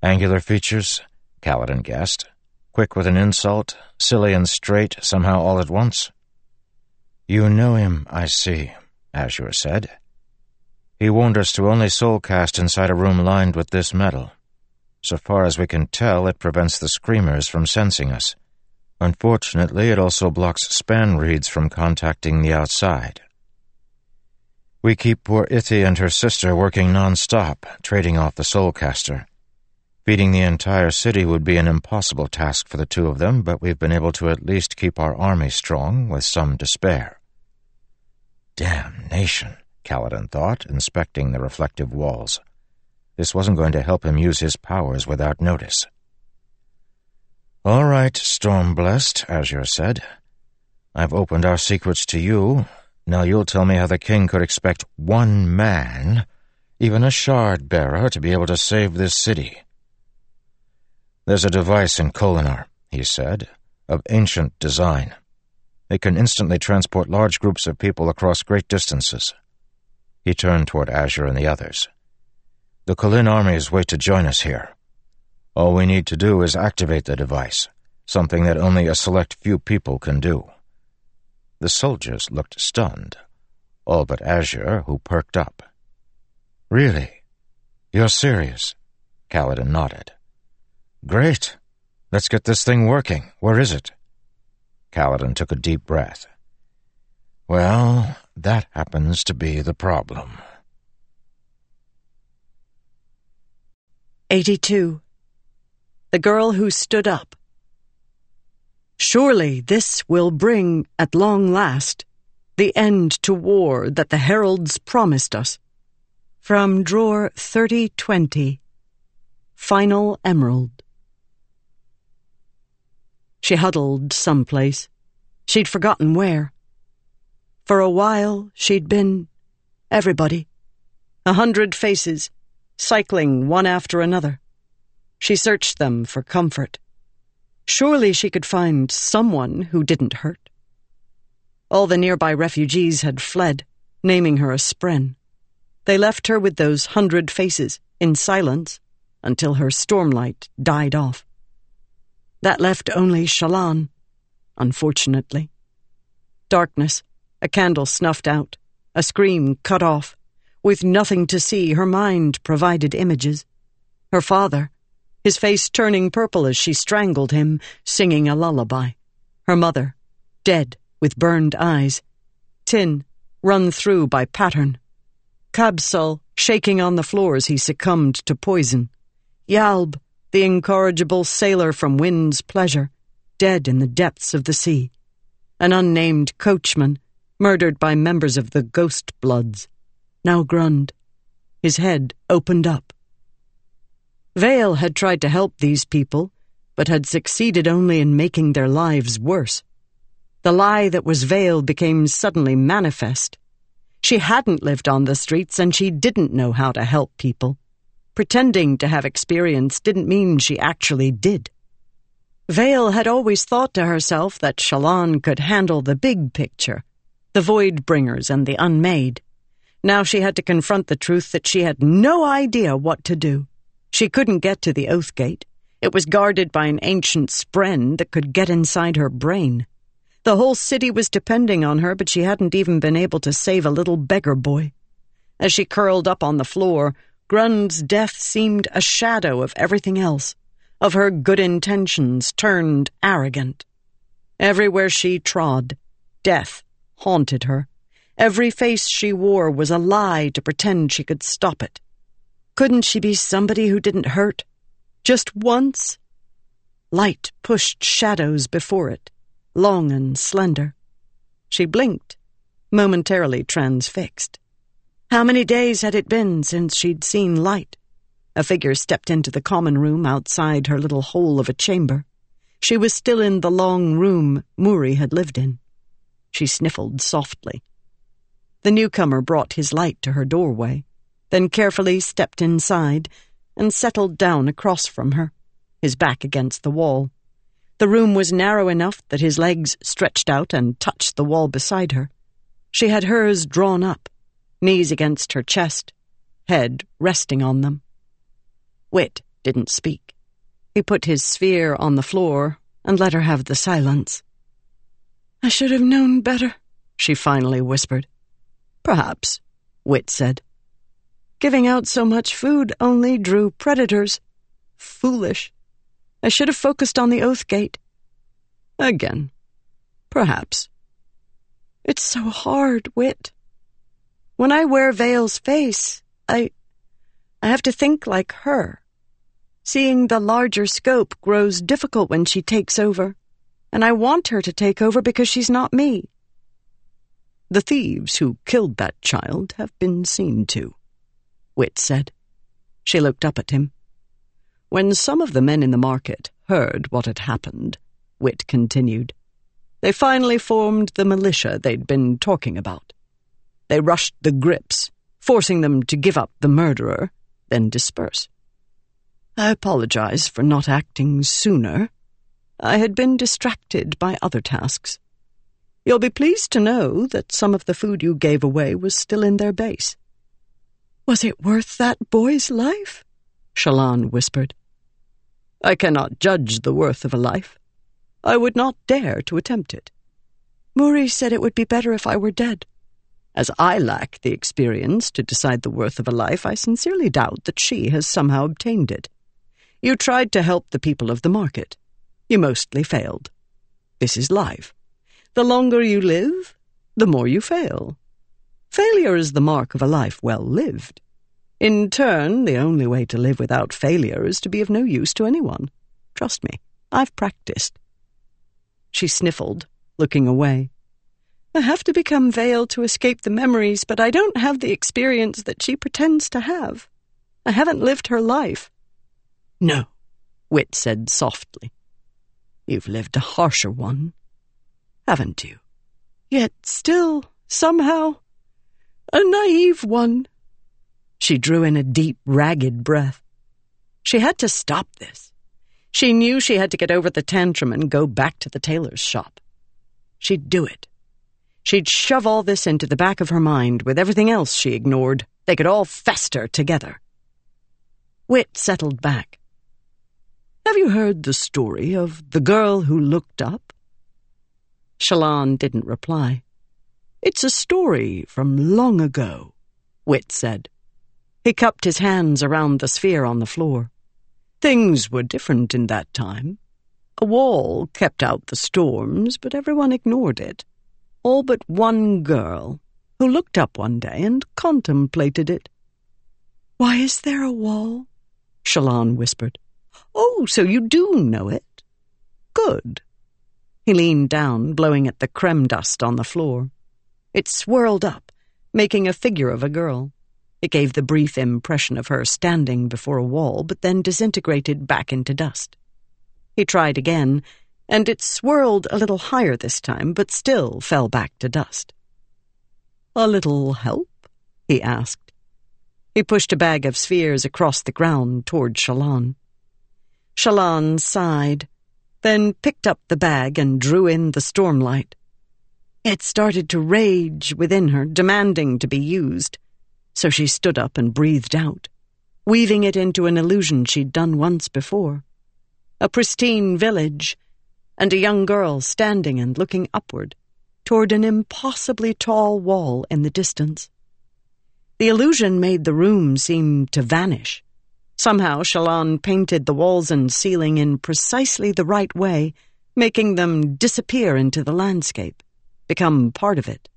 Angular features, Kaladin guessed. Quick with an insult, silly and straight, somehow all at once. You know him, I see, Azure said. He warned us to only soulcast inside a room lined with this metal. So far as we can tell, it prevents the screamers from sensing us. Unfortunately, it also blocks span reeds from contacting the outside. We keep poor Ithi and her sister working non-stop, trading off the Soulcaster. Feeding the entire city would be an impossible task for the two of them, but we've been able to at least keep our army strong, with some despair. Damnation, Kaladin thought, inspecting the reflective walls. This wasn't going to help him use his powers without notice. All right, Stormblessed, Azure said. I've opened our secrets to you. Now you'll tell me how the king could expect one man, even a shard bearer, to be able to save this city. There's a device in Kholinar, he said, of ancient design. It can instantly transport large groups of people across great distances. He turned toward Azure and the others. The Kholin armies wait to join us here. All we need to do is activate the device, something that only a select few people can do. The soldiers looked stunned, all but Azure, who perked up. Really? You're serious? Kaladin nodded. Great. Let's get this thing working. Where is it? Kaladin took a deep breath. Well, that happens to be the problem. 82. The Girl Who Stood Up. Surely this will bring, at long last, the end to war that the heralds promised us. From drawer 3020. Final Emerald. She huddled someplace. She'd forgotten where. For a while, she'd been everybody. A hundred faces, cycling one after another. She searched them for comfort. Surely she could find someone who didn't hurt. All the nearby refugees had fled, naming her a spren. They left her with those hundred faces, in silence, until her stormlight died off. That left only Shallan, unfortunately. Darkness, a candle snuffed out, a scream cut off. With nothing to see, her mind provided images. Her father, his face turning purple as she strangled him, singing a lullaby. Her mother, dead with burned eyes. Tyn, run through by pattern. Kabsal, shaking on the floor as he succumbed to poison. Yalb, the incorrigible sailor from Wind's Pleasure, dead in the depths of the sea. An unnamed coachman, murdered by members of the Ghost Bloods, now Grund. His head opened up. Veil had tried to help these people, but had succeeded only in making their lives worse. The lie that was Veil became suddenly manifest. She hadn't lived on the streets and she didn't know how to help people. Pretending to have experience didn't mean she actually did. Veil had always thought to herself that Shallan could handle the big picture, the void bringers and the unmade. Now she had to confront the truth that she had no idea what to do. She couldn't get to the Oath Gate. It was guarded by an ancient spren that could get inside her brain. The whole city was depending on her, but she hadn't even been able to save a little beggar boy. As she curled up on the floor, Grund's death seemed a shadow of everything else, of her good intentions turned arrogant. Everywhere she trod, death haunted her. Every face she wore was a lie to pretend she could stop it. Couldn't she be somebody who didn't hurt? Just once? Light pushed shadows before it, long and slender. She blinked, momentarily transfixed. How many days had it been since she'd seen light? A figure stepped into the common room outside her little hole of a chamber. She was still in the long room Muri had lived in. She sniffled softly. The newcomer brought his light to her doorway, then carefully stepped inside and settled down across from her, his back against the wall. The room was narrow enough that his legs stretched out and touched the wall beside her. She had hers drawn up knees against her chest, head resting on them. Wit didn't speak. He put his sphere on the floor and let her have the silence. I should have known better, she finally whispered. Perhaps, Wit said. Giving out so much food only drew predators. Foolish. I should have focused on the oath gate. Again. Perhaps. It's so hard, Wit. When I wear Veil's face, I. I have to think like her. Seeing the larger scope grows difficult when she takes over, and I want her to take over because she's not me. The thieves who killed that child have been seen to, Wit said. She looked up at him. When some of the men in the market heard what had happened, Wit continued, they finally formed the militia they'd been talking about. They rushed the grips, forcing them to give up the murderer, then disperse. I apologize for not acting sooner. I had been distracted by other tasks. You'll be pleased to know that some of the food you gave away was still in their base. Was it worth that boy's life? Shallan whispered. I cannot judge the worth of a life. I would not dare to attempt it. Muri said it would be better if I were dead. As I lack the experience to decide the worth of a life, I sincerely doubt that she has somehow obtained it. You tried to help the people of the market. You mostly failed. This is life. The longer you live, the more you fail. Failure is the mark of a life well lived. In turn, the only way to live without failure is to be of no use to anyone. Trust me, I've practiced. She sniffled, looking away. I have to become veiled to escape the memories, but I don't have the experience that she pretends to have. I haven't lived her life. No, Wit said softly. You've lived a harsher one haven't you? Yet still, somehow, a naive one. She drew in a deep, ragged breath. She had to stop this. She knew she had to get over the tantrum and go back to the tailor's shop. She'd do it. She'd shove all this into the back of her mind with everything else she ignored. They could all fester together. Wit settled back. Have you heard the story of the girl who looked up? Shallan didn't reply. It's a story from long ago, Wit said. He cupped his hands around the sphere on the floor. Things were different in that time. A wall kept out the storms, but everyone ignored it. All but one girl, who looked up one day and contemplated it. Why is there a wall? Shallan whispered. Oh, so you do know it? Good. He leaned down, blowing at the crem dust on the floor. It swirled up, making a figure of a girl. It gave the brief impression of her standing before a wall, but then disintegrated back into dust. He tried again, and it swirled a little higher this time, but still fell back to dust. A little help? he asked. He pushed a bag of spheres across the ground toward Shallan. Shallan sighed then picked up the bag and drew in the stormlight. It started to rage within her, demanding to be used, so she stood up and breathed out, weaving it into an illusion she'd done once before. A pristine village, and a young girl standing and looking upward toward an impossibly tall wall in the distance. The illusion made the room seem to vanish, Somehow, Shallan painted the walls and ceiling in precisely the right way, making them disappear into the landscape, become part of it.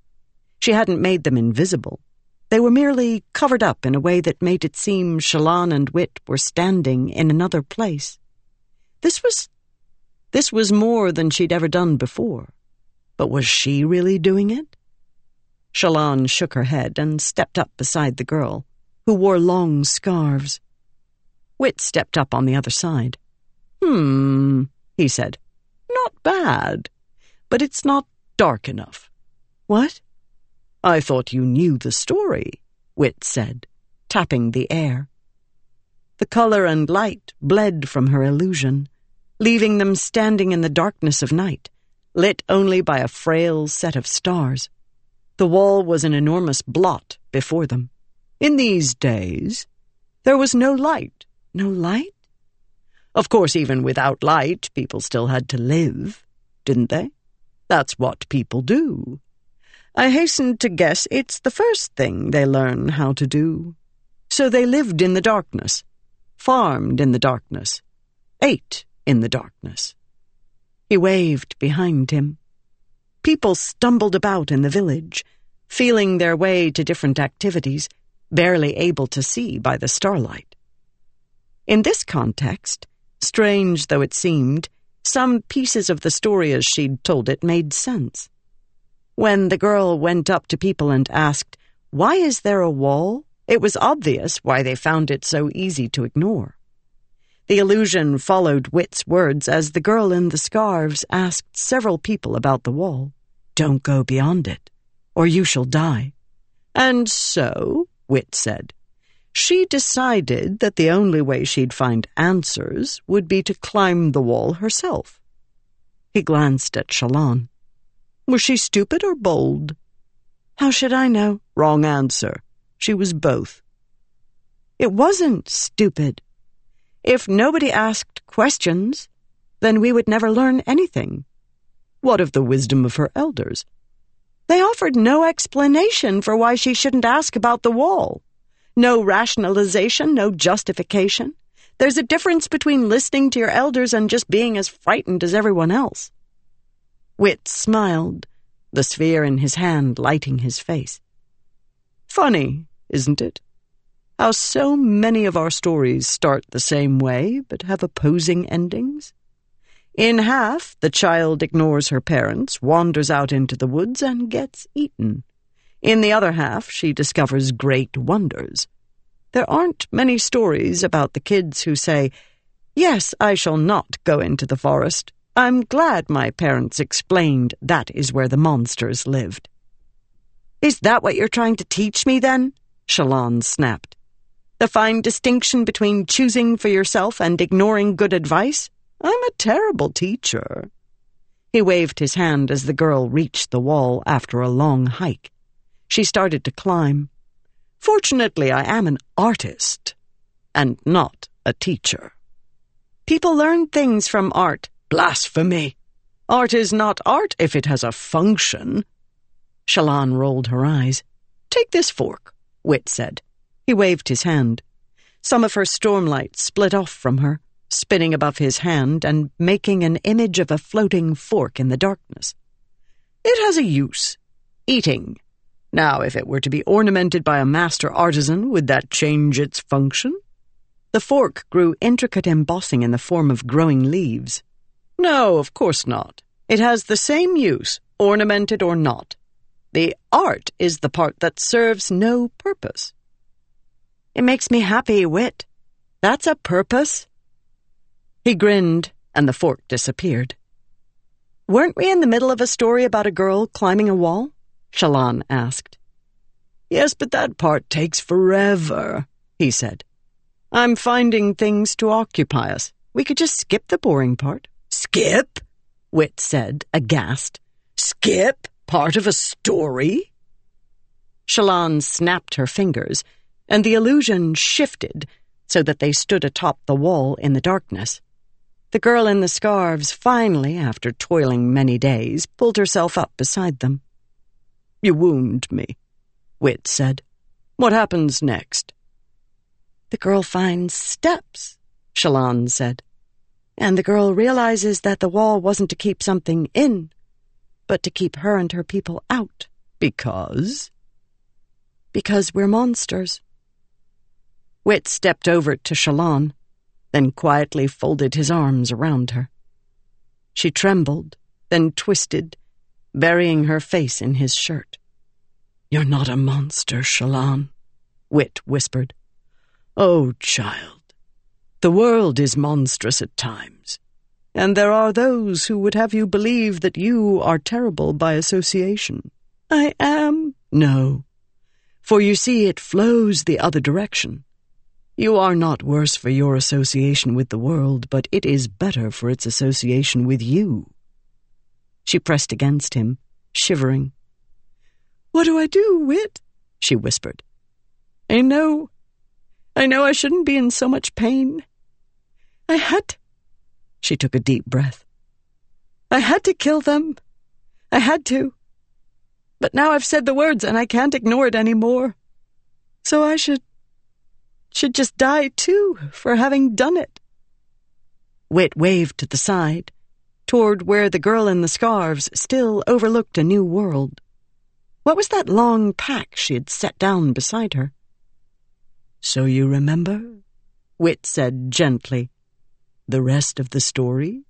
She hadn't made them invisible. They were merely covered up in a way that made it seem Shallan and Wit were standing in another place. This was. This was more than she'd ever done before. But was she really doing it? Shallan shook her head and stepped up beside the girl, who wore long scarves. Wit stepped up on the other side. Hmm, he said. Not bad, but it's not dark enough. What? I thought you knew the story, Wit said, tapping the air. The color and light bled from her illusion, leaving them standing in the darkness of night, lit only by a frail set of stars. The wall was an enormous blot before them. In these days, there was no light no light? Of course, even without light, people still had to live, didn't they? That's what people do. I hastened to guess it's the first thing they learn how to do. So they lived in the darkness, farmed in the darkness, ate in the darkness. He waved behind him. People stumbled about in the village, feeling their way to different activities, barely able to see by the starlight. In this context, strange though it seemed, some pieces of the story as she'd told it made sense. When the girl went up to people and asked, Why is there a wall? it was obvious why they found it so easy to ignore. The illusion followed Wit's words as the girl in the scarves asked several people about the wall. Don't go beyond it, or you shall die. And so, Wit said, she decided that the only way she'd find answers would be to climb the wall herself. He glanced at Shallan. Was she stupid or bold? How should I know? Wrong answer. She was both. It wasn't stupid. If nobody asked questions, then we would never learn anything. What of the wisdom of her elders? They offered no explanation for why she shouldn't ask about the wall. No rationalization, no justification. There's a difference between listening to your elders and just being as frightened as everyone else. Wit smiled, the sphere in his hand lighting his face. Funny, isn't it? How so many of our stories start the same way but have opposing endings? In half, the child ignores her parents, wanders out into the woods, and gets eaten. In the other half, she discovers great wonders. There aren't many stories about the kids who say, Yes, I shall not go into the forest. I'm glad my parents explained that is where the monsters lived. Is that what you're trying to teach me, then? Shallan snapped. The fine distinction between choosing for yourself and ignoring good advice? I'm a terrible teacher. He waved his hand as the girl reached the wall after a long hike. She started to climb. Fortunately, I am an artist and not a teacher. People learn things from art. Blasphemy! Art is not art if it has a function. Shallan rolled her eyes. Take this fork. Wit said. He waved his hand. Some of her stormlight split off from her, spinning above his hand and making an image of a floating fork in the darkness. It has a use. Eating. Now, if it were to be ornamented by a master artisan, would that change its function? The fork grew intricate embossing in the form of growing leaves. No, of course not. It has the same use, ornamented or not. The art is the part that serves no purpose. It makes me happy, Wit. That's a purpose. He grinned, and the fork disappeared. Weren't we in the middle of a story about a girl climbing a wall? Shallan asked. Yes, but that part takes forever, he said. I'm finding things to occupy us. We could just skip the boring part. Skip? Wit said, aghast. Skip? part of a story? Shallan snapped her fingers, and the illusion shifted so that they stood atop the wall in the darkness. The girl in the scarves finally, after toiling many days, pulled herself up beside them. You wound me, Wit said. What happens next? The girl finds steps, Shallan said. And the girl realizes that the wall wasn't to keep something in, but to keep her and her people out. Because? Because we're monsters. Wit stepped over to Shallan, then quietly folded his arms around her. She trembled, then twisted, burying her face in his shirt. You're not a monster, Shallan, Wit whispered. Oh, child, the world is monstrous at times and there are those who would have you believe that you are terrible by association. I am? No. For you see, it flows the other direction. You are not worse for your association with the world, but it is better for its association with you. She pressed against him, shivering. What do I do, Wit? she whispered. I know. I know I shouldn't be in so much pain. I had she took a deep breath. I had to kill them. I had to. But now I've said the words and I can't ignore it any more. So I should. should just die too for having done it. Wit waved to the side, toward where the girl in the scarves still overlooked a new world. What was that long pack she had set down beside her? So you remember? Wit said gently. The rest of the story?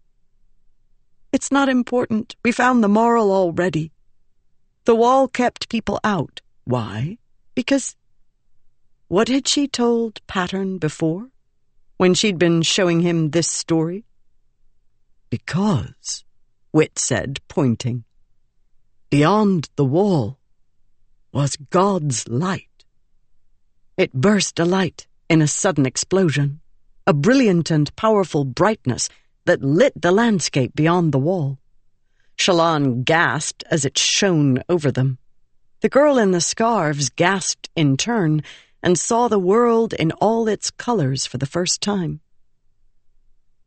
It's not important. We found the moral already. The wall kept people out. Why? Because. What had she told Pattern before, when she'd been showing him this story? Because, Wit said, pointing, beyond the wall was God's light. It burst alight in a sudden explosion, a brilliant and powerful brightness that lit the landscape beyond the wall. Shallan gasped as it shone over them. The girl in the scarves gasped in turn and saw the world in all its colors for the first time.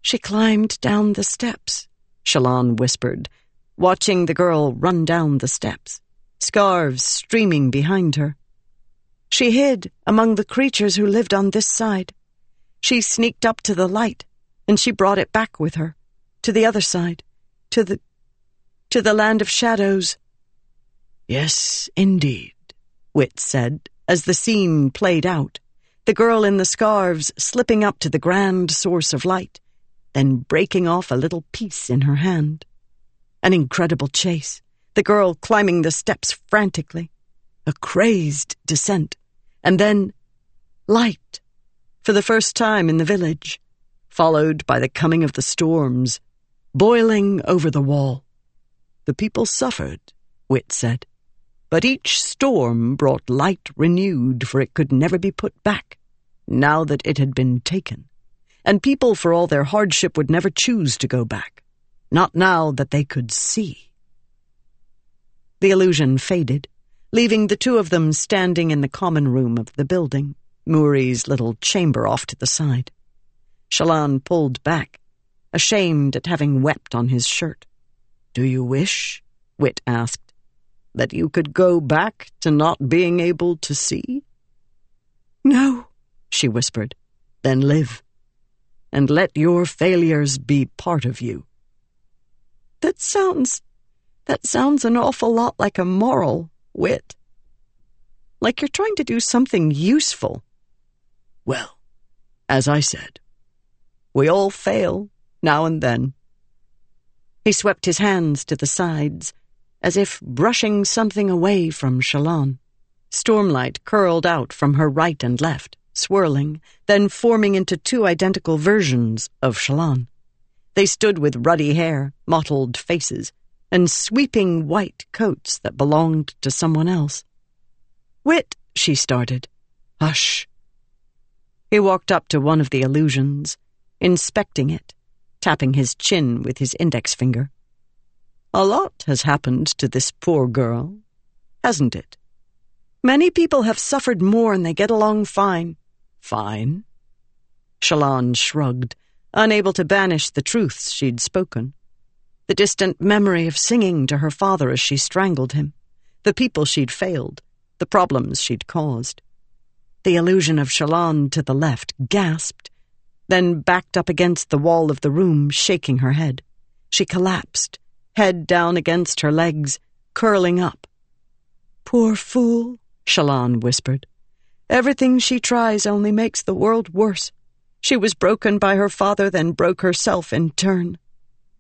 She climbed down the steps, Shallan whispered, watching the girl run down the steps, scarves streaming behind her. She hid among the creatures who lived on this side. She sneaked up to the light, and she brought it back with her, to the other side, to the to the land of shadows. Yes, indeed, Wit said, as the scene played out, the girl in the scarves slipping up to the grand source of light, then breaking off a little piece in her hand. An incredible chase, the girl climbing the steps frantically, a crazed descent, and then light, for the first time in the village, followed by the coming of the storms, boiling over the wall. The people suffered, Wit said. But each storm brought light renewed, for it could never be put back, now that it had been taken. And people, for all their hardship, would never choose to go back, not now that they could see. The illusion faded, leaving the two of them standing in the common room of the building, Muri's little chamber off to the side. Shallan pulled back, ashamed at having wept on his shirt. Do you wish, Wit asked, that you could go back to not being able to see? No, she whispered. Then live, and let your failures be part of you. That sounds. that sounds an awful lot like a moral, Wit. Like you're trying to do something useful. Well, as I said, we all fail now and then. He swept his hands to the sides, as if brushing something away from Shallan. Stormlight curled out from her right and left, swirling, then forming into two identical versions of Shallan. They stood with ruddy hair, mottled faces, and sweeping white coats that belonged to someone else. Wit, she started. Hush. He walked up to one of the illusions, inspecting it tapping his chin with his index finger. A lot has happened to this poor girl, hasn't it? Many people have suffered more and they get along fine. Fine? Shallan shrugged, unable to banish the truths she'd spoken. The distant memory of singing to her father as she strangled him, the people she'd failed, the problems she'd caused. The illusion of Shallan to the left gasped then backed up against the wall of the room, shaking her head. She collapsed, head down against her legs, curling up. Poor fool, Shallan whispered. Everything she tries only makes the world worse. She was broken by her father, then broke herself in turn.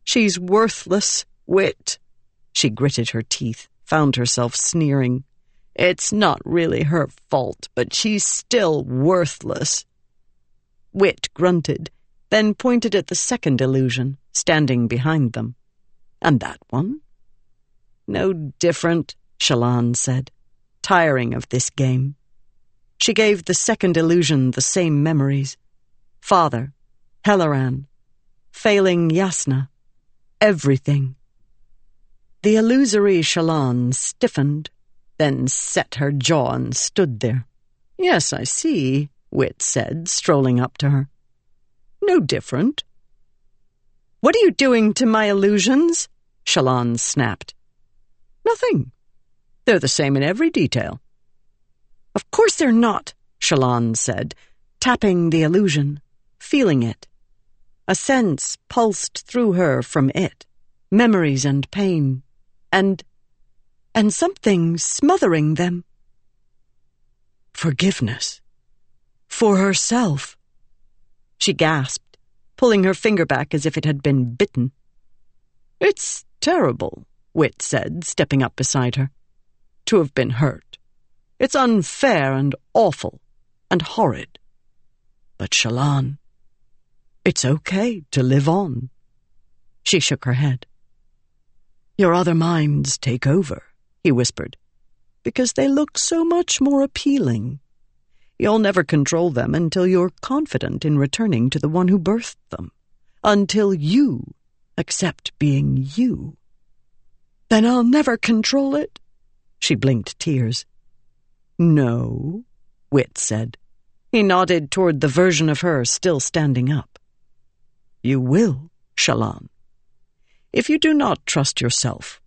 She's worthless, wit. She gritted her teeth, found herself sneering. It's not really her fault, but she's still worthless. Wit grunted, then pointed at the second illusion, standing behind them. And that one? No different, Shallan said, tiring of this game. She gave the second illusion the same memories. Father, Helaran, failing Jasnah, everything. The illusory Shallan stiffened, then set her jaw and stood there. Yes, I see, Wit said, strolling up to her. No different. What are you doing to my illusions? Shallan snapped. Nothing. They're the same in every detail. Of course they're not, Shallan said, tapping the illusion, feeling it. A sense pulsed through her from it, memories and pain, and and something smothering them. Forgiveness. For herself. She gasped, pulling her finger back as if it had been bitten. It's terrible, Wit said, stepping up beside her, to have been hurt. It's unfair and awful and horrid. But Shallan, it's okay to live on. She shook her head. Your other minds take over he whispered, because they look so much more appealing. You'll never control them until you're confident in returning to the one who birthed them, until you accept being you. Then I'll never control it. She blinked tears. No, Wit said. He nodded toward the version of her still standing up. You will, Shallan. If you do not trust yourself,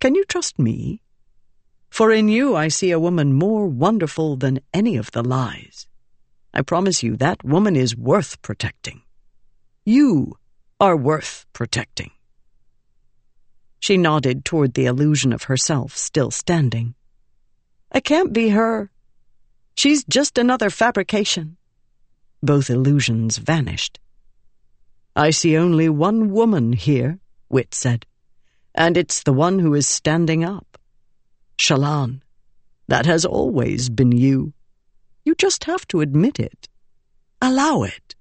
can you trust me? For in you I see a woman more wonderful than any of the lies. I promise you that woman is worth protecting. You are worth protecting. She nodded toward the illusion of herself still standing. I can't be her. She's just another fabrication. Both illusions vanished. I see only one woman here, Wit said and it's the one who is standing up. Shallan, that has always been you. You just have to admit it. Allow it.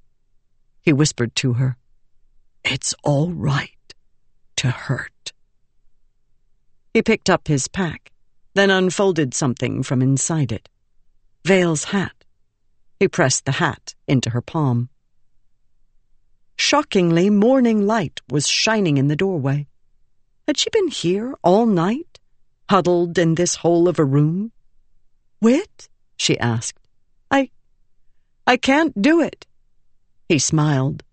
He whispered to her. It's all right to hurt. He picked up his pack, then unfolded something from inside it. Veil's hat. He pressed the hat into her palm. Shockingly, morning light was shining in the doorway. Had she been here all night, huddled in this hole of a room? Wit? she asked. I. I can't do it. He smiled.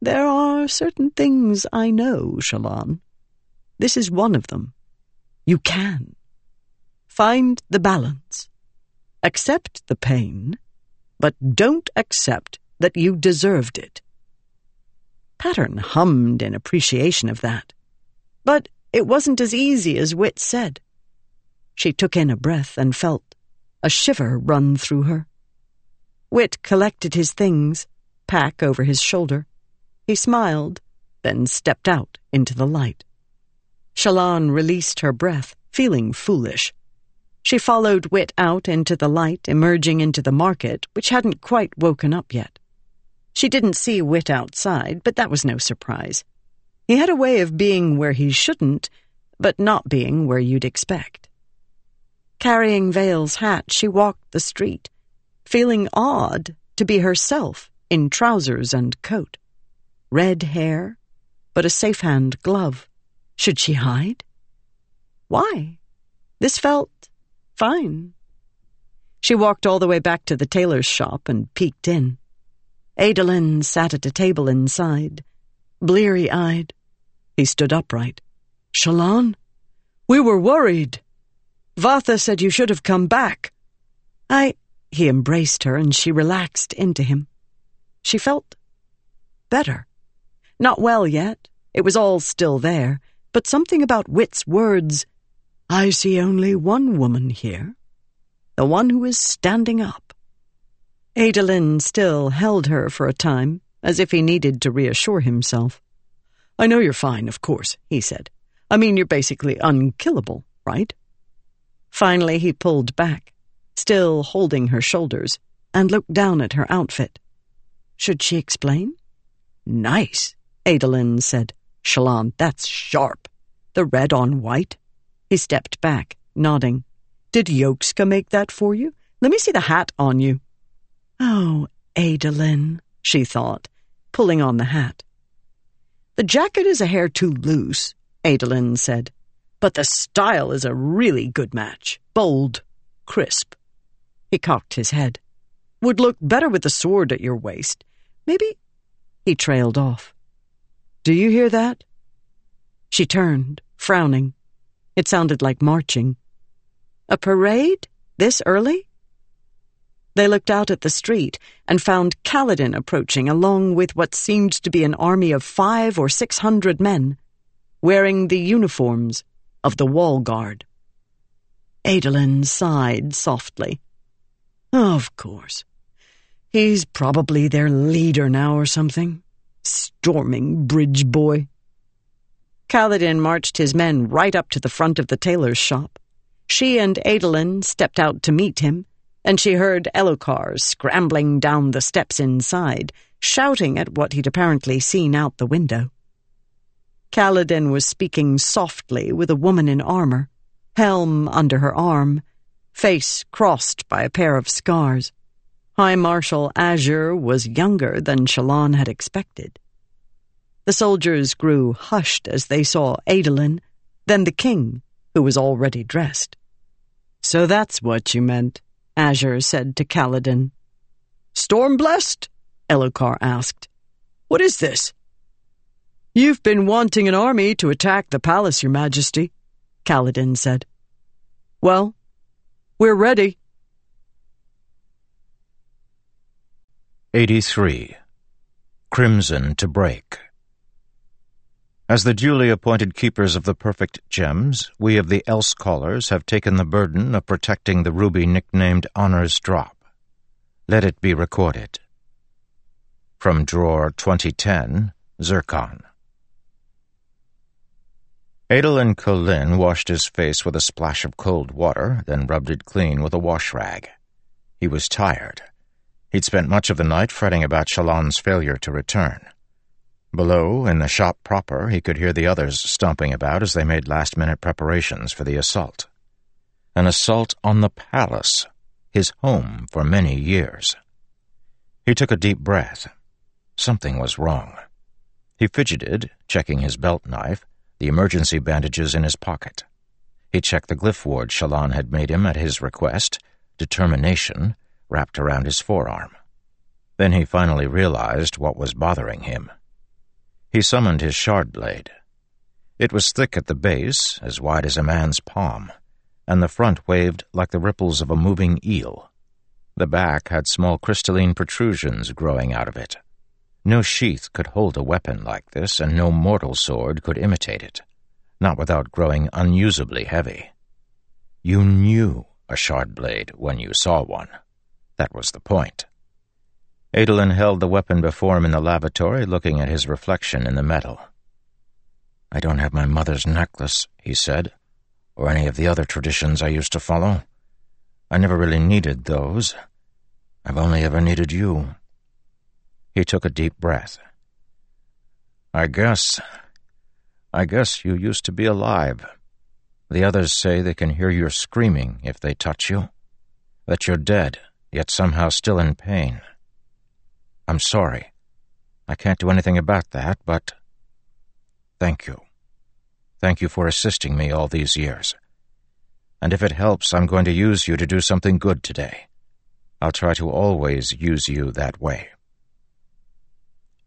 There are certain things I know, Shallan. This is one of them. You can. Find the balance. Accept the pain, but don't accept that you deserved it. Pattern hummed in appreciation of that. But it wasn't as easy as Wit said. She took in a breath and felt a shiver run through her. Wit collected his things, pack over his shoulder. He smiled, then stepped out into the light. Shallan released her breath, feeling foolish. She followed Wit out into the light, emerging into the market, which hadn't quite woken up yet. She didn't see Wit outside, but that was no surprise. He had a way of being where he shouldn't, but not being where you'd expect. Carrying Veil's hat, she walked the street, feeling odd to be herself in trousers and coat. Red hair, but a safe hand glove. Should she hide? Why? This felt fine. She walked all the way back to the tailor's shop and peeked in. Adolin sat at a table inside bleary eyed. He stood upright. Shallan? We were worried. Vathah said you should have come back. I. He embraced her and she relaxed into him. She felt better. Not well yet. It was all still there, but something about Wit's words. I see only one woman here. The one who is standing up. Adolin still held her for a time, as if he needed to reassure himself. I know you're fine, of course, he said. I mean, you're basically unkillable, right? Finally, he pulled back, still holding her shoulders, and looked down at her outfit. Should she explain? Nice, Adolin said. Shallan, that's sharp. The red on white. He stepped back, nodding. Did Yokska make that for you? Let me see the hat on you. Oh, Adolin, she thought, pulling on the hat. The jacket is a hair too loose, Adolin said, but the style is a really good match. Bold, crisp. He cocked his head. Would look better with the sword at your waist. Maybe. He trailed off. Do you hear that? She turned, frowning. It sounded like marching. A parade? This early? They looked out at the street and found Kaladin approaching along with what seemed to be an army of five or six hundred men, wearing the uniforms of the wall guard. Adolin sighed softly. Of course. He's probably their leader now or something. Storming bridge boy. Kaladin marched his men right up to the front of the tailor's shop. She and Adolin stepped out to meet him, and she heard Elhokar scrambling down the steps inside, shouting at what he'd apparently seen out the window. Kaladin was speaking softly with a woman in armor, helm under her arm, face crossed by a pair of scars. High Marshal Azure was younger than Shallan had expected. The soldiers grew hushed as they saw Adolin, then the king, who was already dressed. So that's what you meant, Azure said to Kaladin. Stormblessed? Elhokar asked. What is this? You've been wanting an army to attack the palace, Your Majesty, Kaladin said. Well, we're ready. 83. Crimson to Break. As the duly appointed keepers of the perfect gems, we of the Elsecallers have taken the burden of protecting the ruby nicknamed Honor's Drop. Let it be recorded. From Drawer 2010, Zircon. Adolin Kholin washed his face with a splash of cold water, then rubbed it clean with a wash rag. He was tired. He'd spent much of the night fretting about Shallan's failure to return. Below, in the shop proper, he could hear the others stomping about as they made last-minute preparations for the assault. An assault on the palace, his home for many years. He took a deep breath. Something was wrong. He fidgeted, checking his belt knife, the emergency bandages in his pocket. He checked the glyph ward Shallan had made him at his request, determination, wrapped around his forearm. Then he finally realized what was bothering him. He summoned his shard blade. It was thick at the base, as wide as a man's palm, and the front waved like the ripples of a moving eel. The back had small crystalline protrusions growing out of it. No sheath could hold a weapon like this, and no mortal sword could imitate it, not without growing unusably heavy. You knew a shard blade when you saw one. That was the point. Adolin held the weapon before him in the lavatory, looking at his reflection in the metal. I don't have my mother's necklace, he said, or any of the other traditions I used to follow. I never really needed those. I've only ever needed you. He took a deep breath. I guess. I guess you used to be alive. The others say they can hear your screaming if they touch you. That you're dead, yet somehow still in pain. I'm sorry. I can't do anything about that, but thank you. Thank you for assisting me all these years. And if it helps, I'm going to use you to do something good today. I'll try to always use you that way.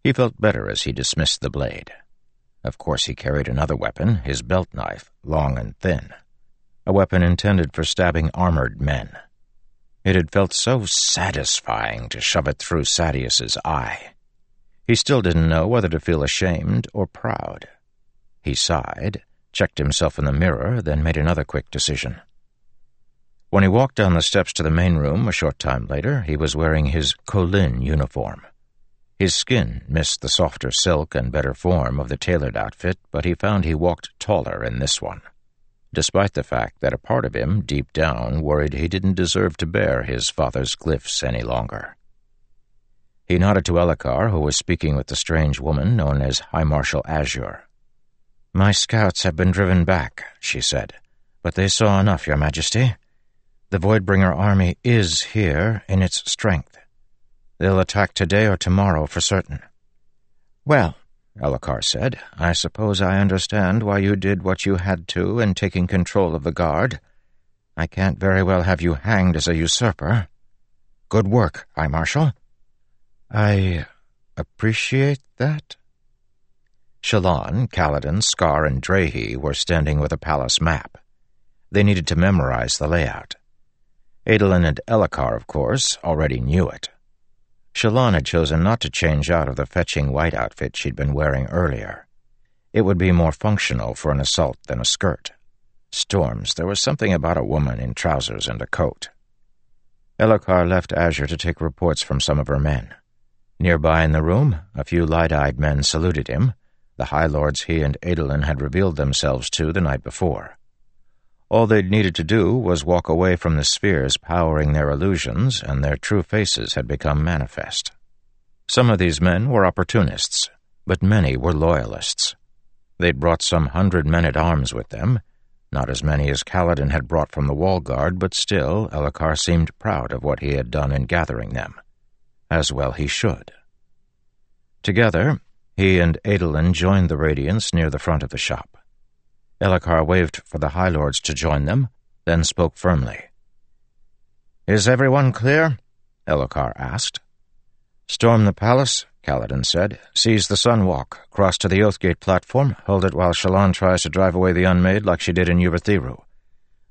He felt better as he dismissed the blade. Of course, he carried another weapon, his belt knife, long and thin. A weapon intended for stabbing armored men. It had felt so satisfying to shove it through Sadeas's eye. He still didn't know whether to feel ashamed or proud. He sighed, checked himself in the mirror, then made another quick decision. When he walked down the steps to the main room a short time later, he was wearing his Kholin uniform. His skin missed the softer silk and better form of the tailored outfit, but he found he walked taller in this one, despite the fact that a part of him, deep down, worried he didn't deserve to bear his father's glyphs any longer. He nodded to Elhokar, who was speaking with the strange woman known as High Marshal Azure. My scouts have been driven back, she said, but they saw enough, Your Majesty. The Voidbringer army is here in its strength. They'll attack today or tomorrow for certain. Well, Elhokar said, I suppose I understand why you did what you had to in taking control of the guard. I can't very well have you hanged as a usurper. Good work, High Marshal. I appreciate that. Shallan, Kaladin, Skar, and Drehy were standing with a palace map. They needed to memorize the layout. Adolin and Elhokar, of course, already knew it. Shallan had chosen not to change out of the fetching white outfit she'd been wearing earlier. It would be more functional for an assault than a skirt. Storms, there was something about a woman in trousers and a coat. Elhokar left Azure to take reports from some of her men. Nearby in the room, a few light-eyed men saluted him, the High Lords he and Adolin had revealed themselves to the night before. All they'd needed to do was walk away from the spheres powering their illusions, and their true faces had become manifest. Some of these men were opportunists, but many were loyalists. They'd brought some hundred men-at-arms with them, not as many as Kaladin had brought from the wall guard, but still Elhokar seemed proud of what he had done in gathering them. As well he should. Together, he and Adolin joined the Radiants near the front of the shop. Elhokar waved for the High Lords to join them, then spoke firmly. Is everyone clear? Elhokar asked. Storm the palace, Kaladin said. Seize the Sunwalk, cross to the Oathgate platform, hold it while Shallan tries to drive away the Unmade like she did in Urithiru.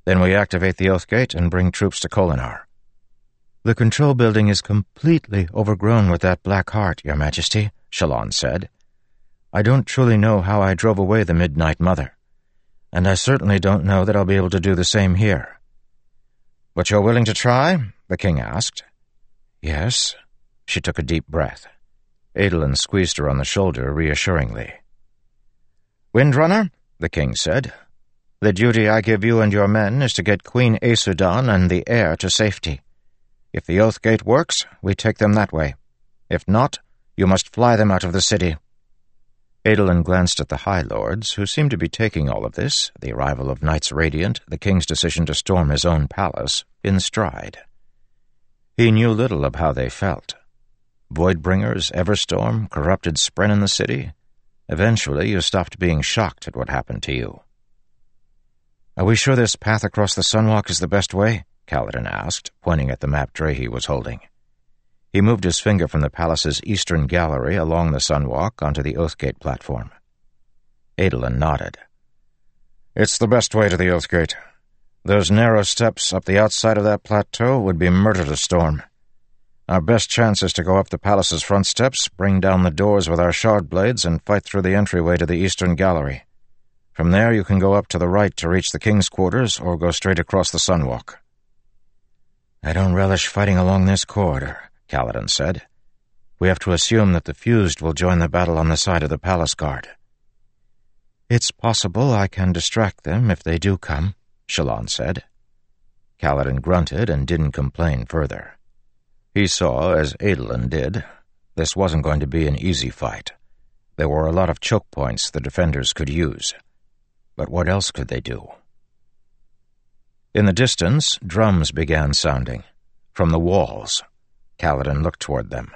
Then we activate the Oathgate and bring troops to Kholinar. The control building is completely overgrown with that black heart, Your Majesty, Shallan said. I don't truly know how I drove away the Midnight Mother, and I certainly don't know that I'll be able to do the same here. But you're willing to try? the king asked. Yes. She took a deep breath. Adolin squeezed her on the shoulder reassuringly. Windrunner, the king said, the duty I give you and your men is to get Queen Aesudan and the heir to safety. If the Oathgate works, we take them that way. If not, you must fly them out of the city. Adolin glanced at the High Lords, who seemed to be taking all of this, the arrival of Knights Radiant, the king's decision to storm his own palace, in stride. He knew little of how they felt. Voidbringers, Everstorm, corrupted Spren in the city. Eventually, you stopped being shocked at what happened to you. Are we sure this path across the Sunwalk is the best way? Kaladin asked, pointing at the map Drehy was holding. He moved his finger from the palace's eastern gallery along the sunwalk onto the Oathgate platform. Adolin nodded. It's the best way to the Oathgate. Those narrow steps up the outside of that plateau would be murder to storm. Our best chance is to go up the palace's front steps, bring down the doors with our shard blades, and fight through the entryway to the eastern gallery. From there you can go up to the right to reach the king's quarters, or go straight across the sunwalk. I don't relish fighting along this corridor, Kaladin said. We have to assume that the fused will join the battle on the side of the palace guard. It's possible I can distract them if they do come, Shallan said. Kaladin grunted and didn't complain further. He saw, as Adolin did, this wasn't going to be an easy fight. There were a lot of choke points the defenders could use. But what else could they do? In the distance, drums began sounding. From the walls. Kaladin looked toward them.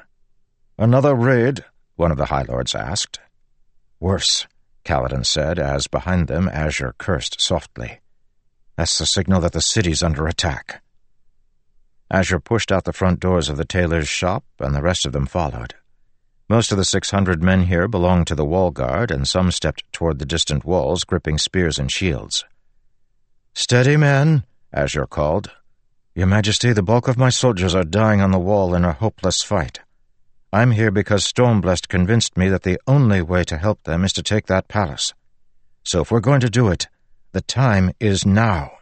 Another raid? one of the High Lords asked. Worse, Kaladin said, as behind them Azure cursed softly. That's the signal that the city's under attack. Azure pushed out the front doors of the tailor's shop, and the rest of them followed. Most of the six hundred men here belonged to the wall guard, and some stepped toward the distant walls, gripping spears and shields. Steady, men, Azure called. Your Majesty, the bulk of my soldiers are dying on the wall in a hopeless fight. I'm here because Stormblessed convinced me that the only way to help them is to take that palace. So if we're going to do it, the time is now.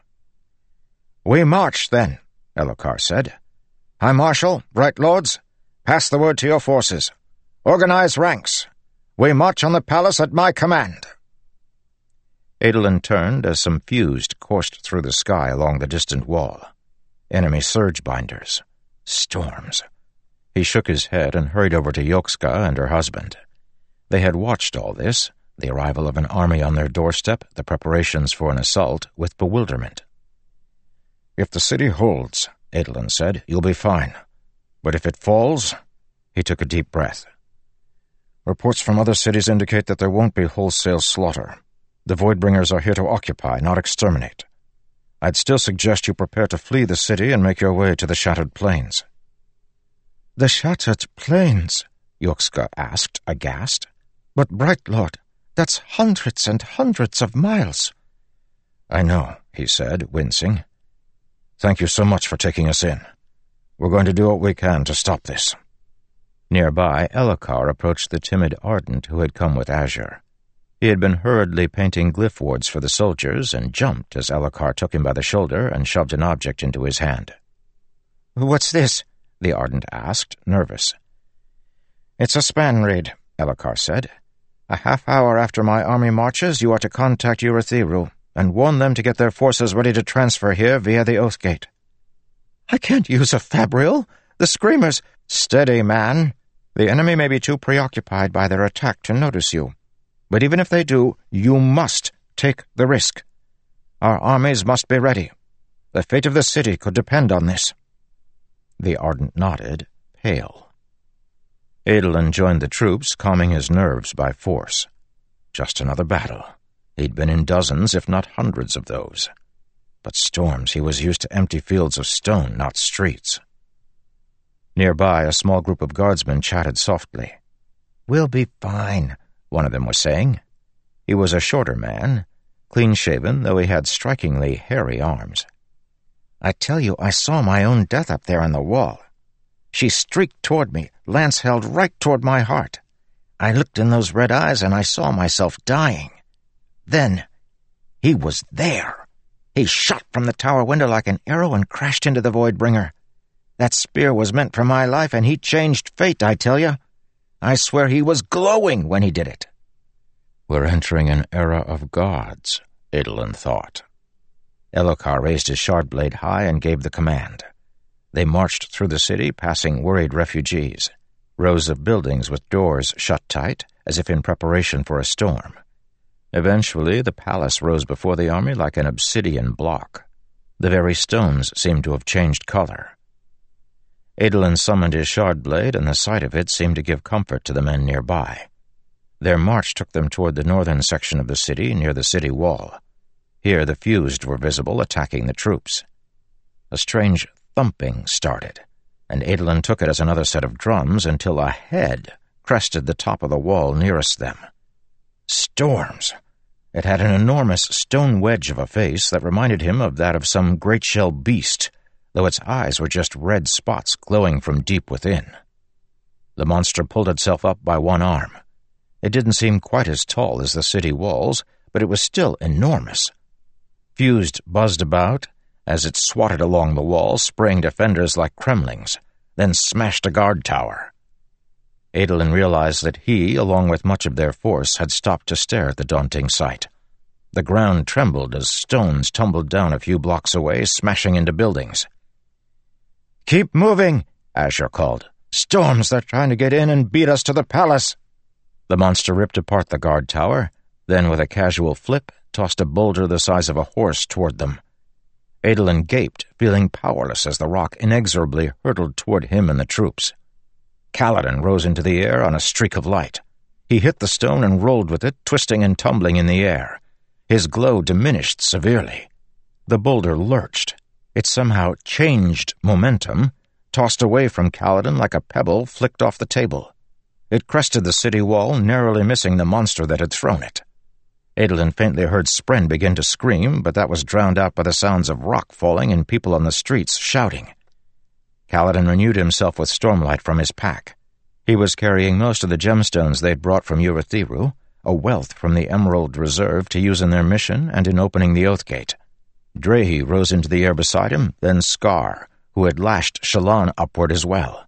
We march, then, Elhokar said. High Marshal, Bright Lords, pass the word to your forces. Organize ranks. We march on the palace at my command. Adolin turned as some fused coursed through the sky along the distant wall. Enemy surge binders. Storms. He shook his head and hurried over to Yokska and her husband. They had watched all this, the arrival of an army on their doorstep, the preparations for an assault, with bewilderment. If the city holds, Adolin said, you'll be fine. But if it falls... He took a deep breath. Reports from other cities indicate that there won't be wholesale slaughter. The Voidbringers are here to occupy, not exterminate. I'd still suggest you prepare to flee the city and make your way to the Shattered Plains. The Shattered Plains? Yokska asked, aghast. But, Bright Lord, that's hundreds and hundreds of miles. I know, he said, wincing. Thank you so much for taking us in. We're going to do what we can to stop this. Nearby, Elhokar approached the timid Ardent who had come with Azure. He had been hurriedly painting glyph wards for the soldiers and jumped as Elhokar took him by the shoulder and shoved an object into his hand. What's this? the Ardent asked, nervous. It's a span reed, Elhokar said. A half hour after my army marches, you are to contact Urithiru and warn them to get their forces ready to transfer here via the Oathgate. I can't use a fabrial. The screamers. Steady, man. The enemy may be too preoccupied by their attack to notice you. But even if they do, you must take the risk. Our armies must be ready. The fate of the city could depend on this. The Ardent nodded, pale. Adolin joined the troops, calming his nerves by force. Just another battle. He'd been in dozens, if not hundreds of those. But storms, he was used to empty fields of stone, not streets. Nearby, a small group of guardsmen chatted softly. We'll be fine, one of them was saying. He was a shorter man, clean-shaven, though he had strikingly hairy arms. I tell you, I saw my own death up there on the wall. She streaked toward me, lance held right toward my heart. I looked in those red eyes and I saw myself dying. Then, he was there. He shot from the tower window like an arrow and crashed into the Voidbringer. That spear was meant for my life, and he changed fate, I tell you. I swear he was glowing when he did it. We're entering an era of gods, Adolin thought. Elhokar raised his shard blade high and gave the command. They marched through the city, passing worried refugees, rows of buildings with doors shut tight, as if in preparation for a storm. Eventually, the palace rose before the army like an obsidian block. The very stones seemed to have changed color. Adolin summoned his shard blade, and the sight of it seemed to give comfort to the men nearby. Their march took them toward the northern section of the city, near the city wall. Here the fused were visible, attacking the troops. A strange thumping started, and Adolin took it as another set of drums until a head crested the top of the wall nearest them. Storms! It had an enormous stone wedge of a face that reminded him of that of some great shell beast, though its eyes were just red spots glowing from deep within. The monster pulled itself up by one arm. It didn't seem quite as tall as the city walls, but it was still enormous. Fused buzzed about as it swatted along the wall, spraying defenders like cremlings, then smashed a guard tower. Adolin realized that he, along with much of their force, had stopped to stare at the daunting sight. The ground trembled as stones tumbled down a few blocks away, smashing into buildings. Keep moving, Azure called. Storms, they're trying to get in and beat us to the palace. The monster ripped apart the guard tower, then with a casual flip, tossed a boulder the size of a horse toward them. Adolin gaped, feeling powerless as the rock inexorably hurtled toward him and the troops. Kaladin rose into the air on a streak of light. He hit the stone and rolled with it, twisting and tumbling in the air. His glow diminished severely. The boulder lurched. It somehow changed momentum, tossed away from Kaladin like a pebble flicked off the table. It crested the city wall, narrowly missing the monster that had thrown it. Adolin faintly heard Spren begin to scream, but that was drowned out by the sounds of rock falling and people on the streets shouting. Kaladin renewed himself with stormlight from his pack. He was carrying most of the gemstones they'd brought from Urithiru, a wealth from the Emerald Reserve to use in their mission and in opening the Oathgate. Drehy rose into the air beside him, then Skar, who had lashed Shallan upward as well.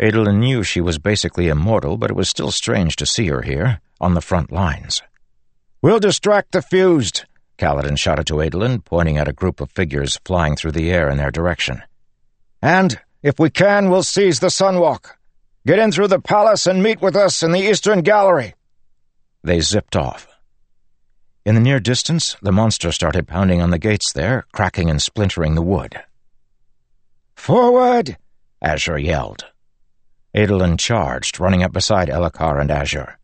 Adolin knew she was basically immortal, but it was still strange to see her here, on the front lines. We'll distract the fused, Kaladin shouted to Adolin, pointing at a group of figures flying through the air in their direction. And, if we can, we'll seize the Sunwalk. Get in through the palace and meet with us in the Eastern Gallery. They zipped off. In the near distance, the monster started pounding on the gates there, cracking and splintering the wood. Forward! Azure yelled. Adolin charged, running up beside Elhokar and Azure.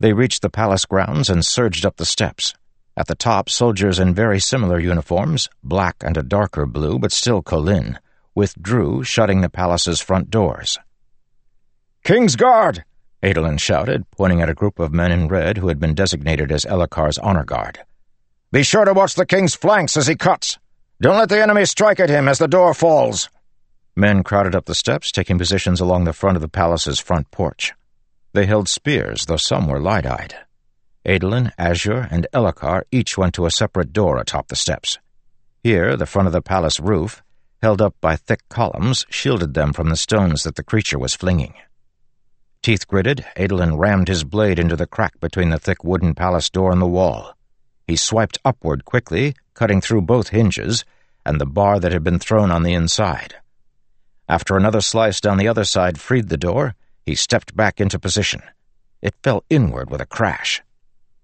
They reached the palace grounds and surged up the steps. At the top, soldiers in very similar uniforms, black and a darker blue, but still Kholin, withdrew, shutting the palace's front doors. King's Guard! Adolin shouted, pointing at a group of men in red who had been designated as Elhokar's honor guard. Be sure to watch the king's flanks as he cuts. Don't let the enemy strike at him as the door falls. Men crowded up the steps, taking positions along the front of the palace's front porch. They held spears, though some were light-eyed. Adolin, Azure, and Elhokar each went to a separate door atop the steps. Here, the front of the palace roof, held up by thick columns, shielded them from the stones that the creature was flinging. Teeth gritted, Adolin rammed his blade into the crack between the thick wooden palace door and the wall. He swiped upward quickly, cutting through both hinges, and the bar that had been thrown on the inside. After another slice down the other side freed the door, he stepped back into position. It fell inward with a crash.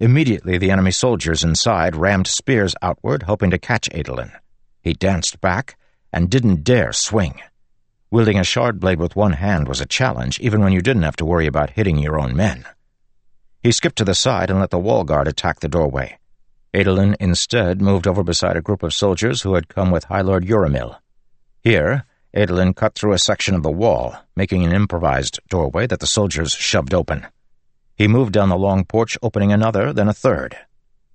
Immediately, the enemy soldiers inside rammed spears outward, hoping to catch Adolin. He danced back and didn't dare swing. Wielding a shard blade with one hand was a challenge, even when you didn't have to worry about hitting your own men. He skipped to the side and let the wall guard attack the doorway. Adolin instead moved over beside a group of soldiers who had come with High Lord Uramil. Here, Adolin cut through a section of the wall, making an improvised doorway that the soldiers shoved open. He moved down the long porch, opening another, then a third.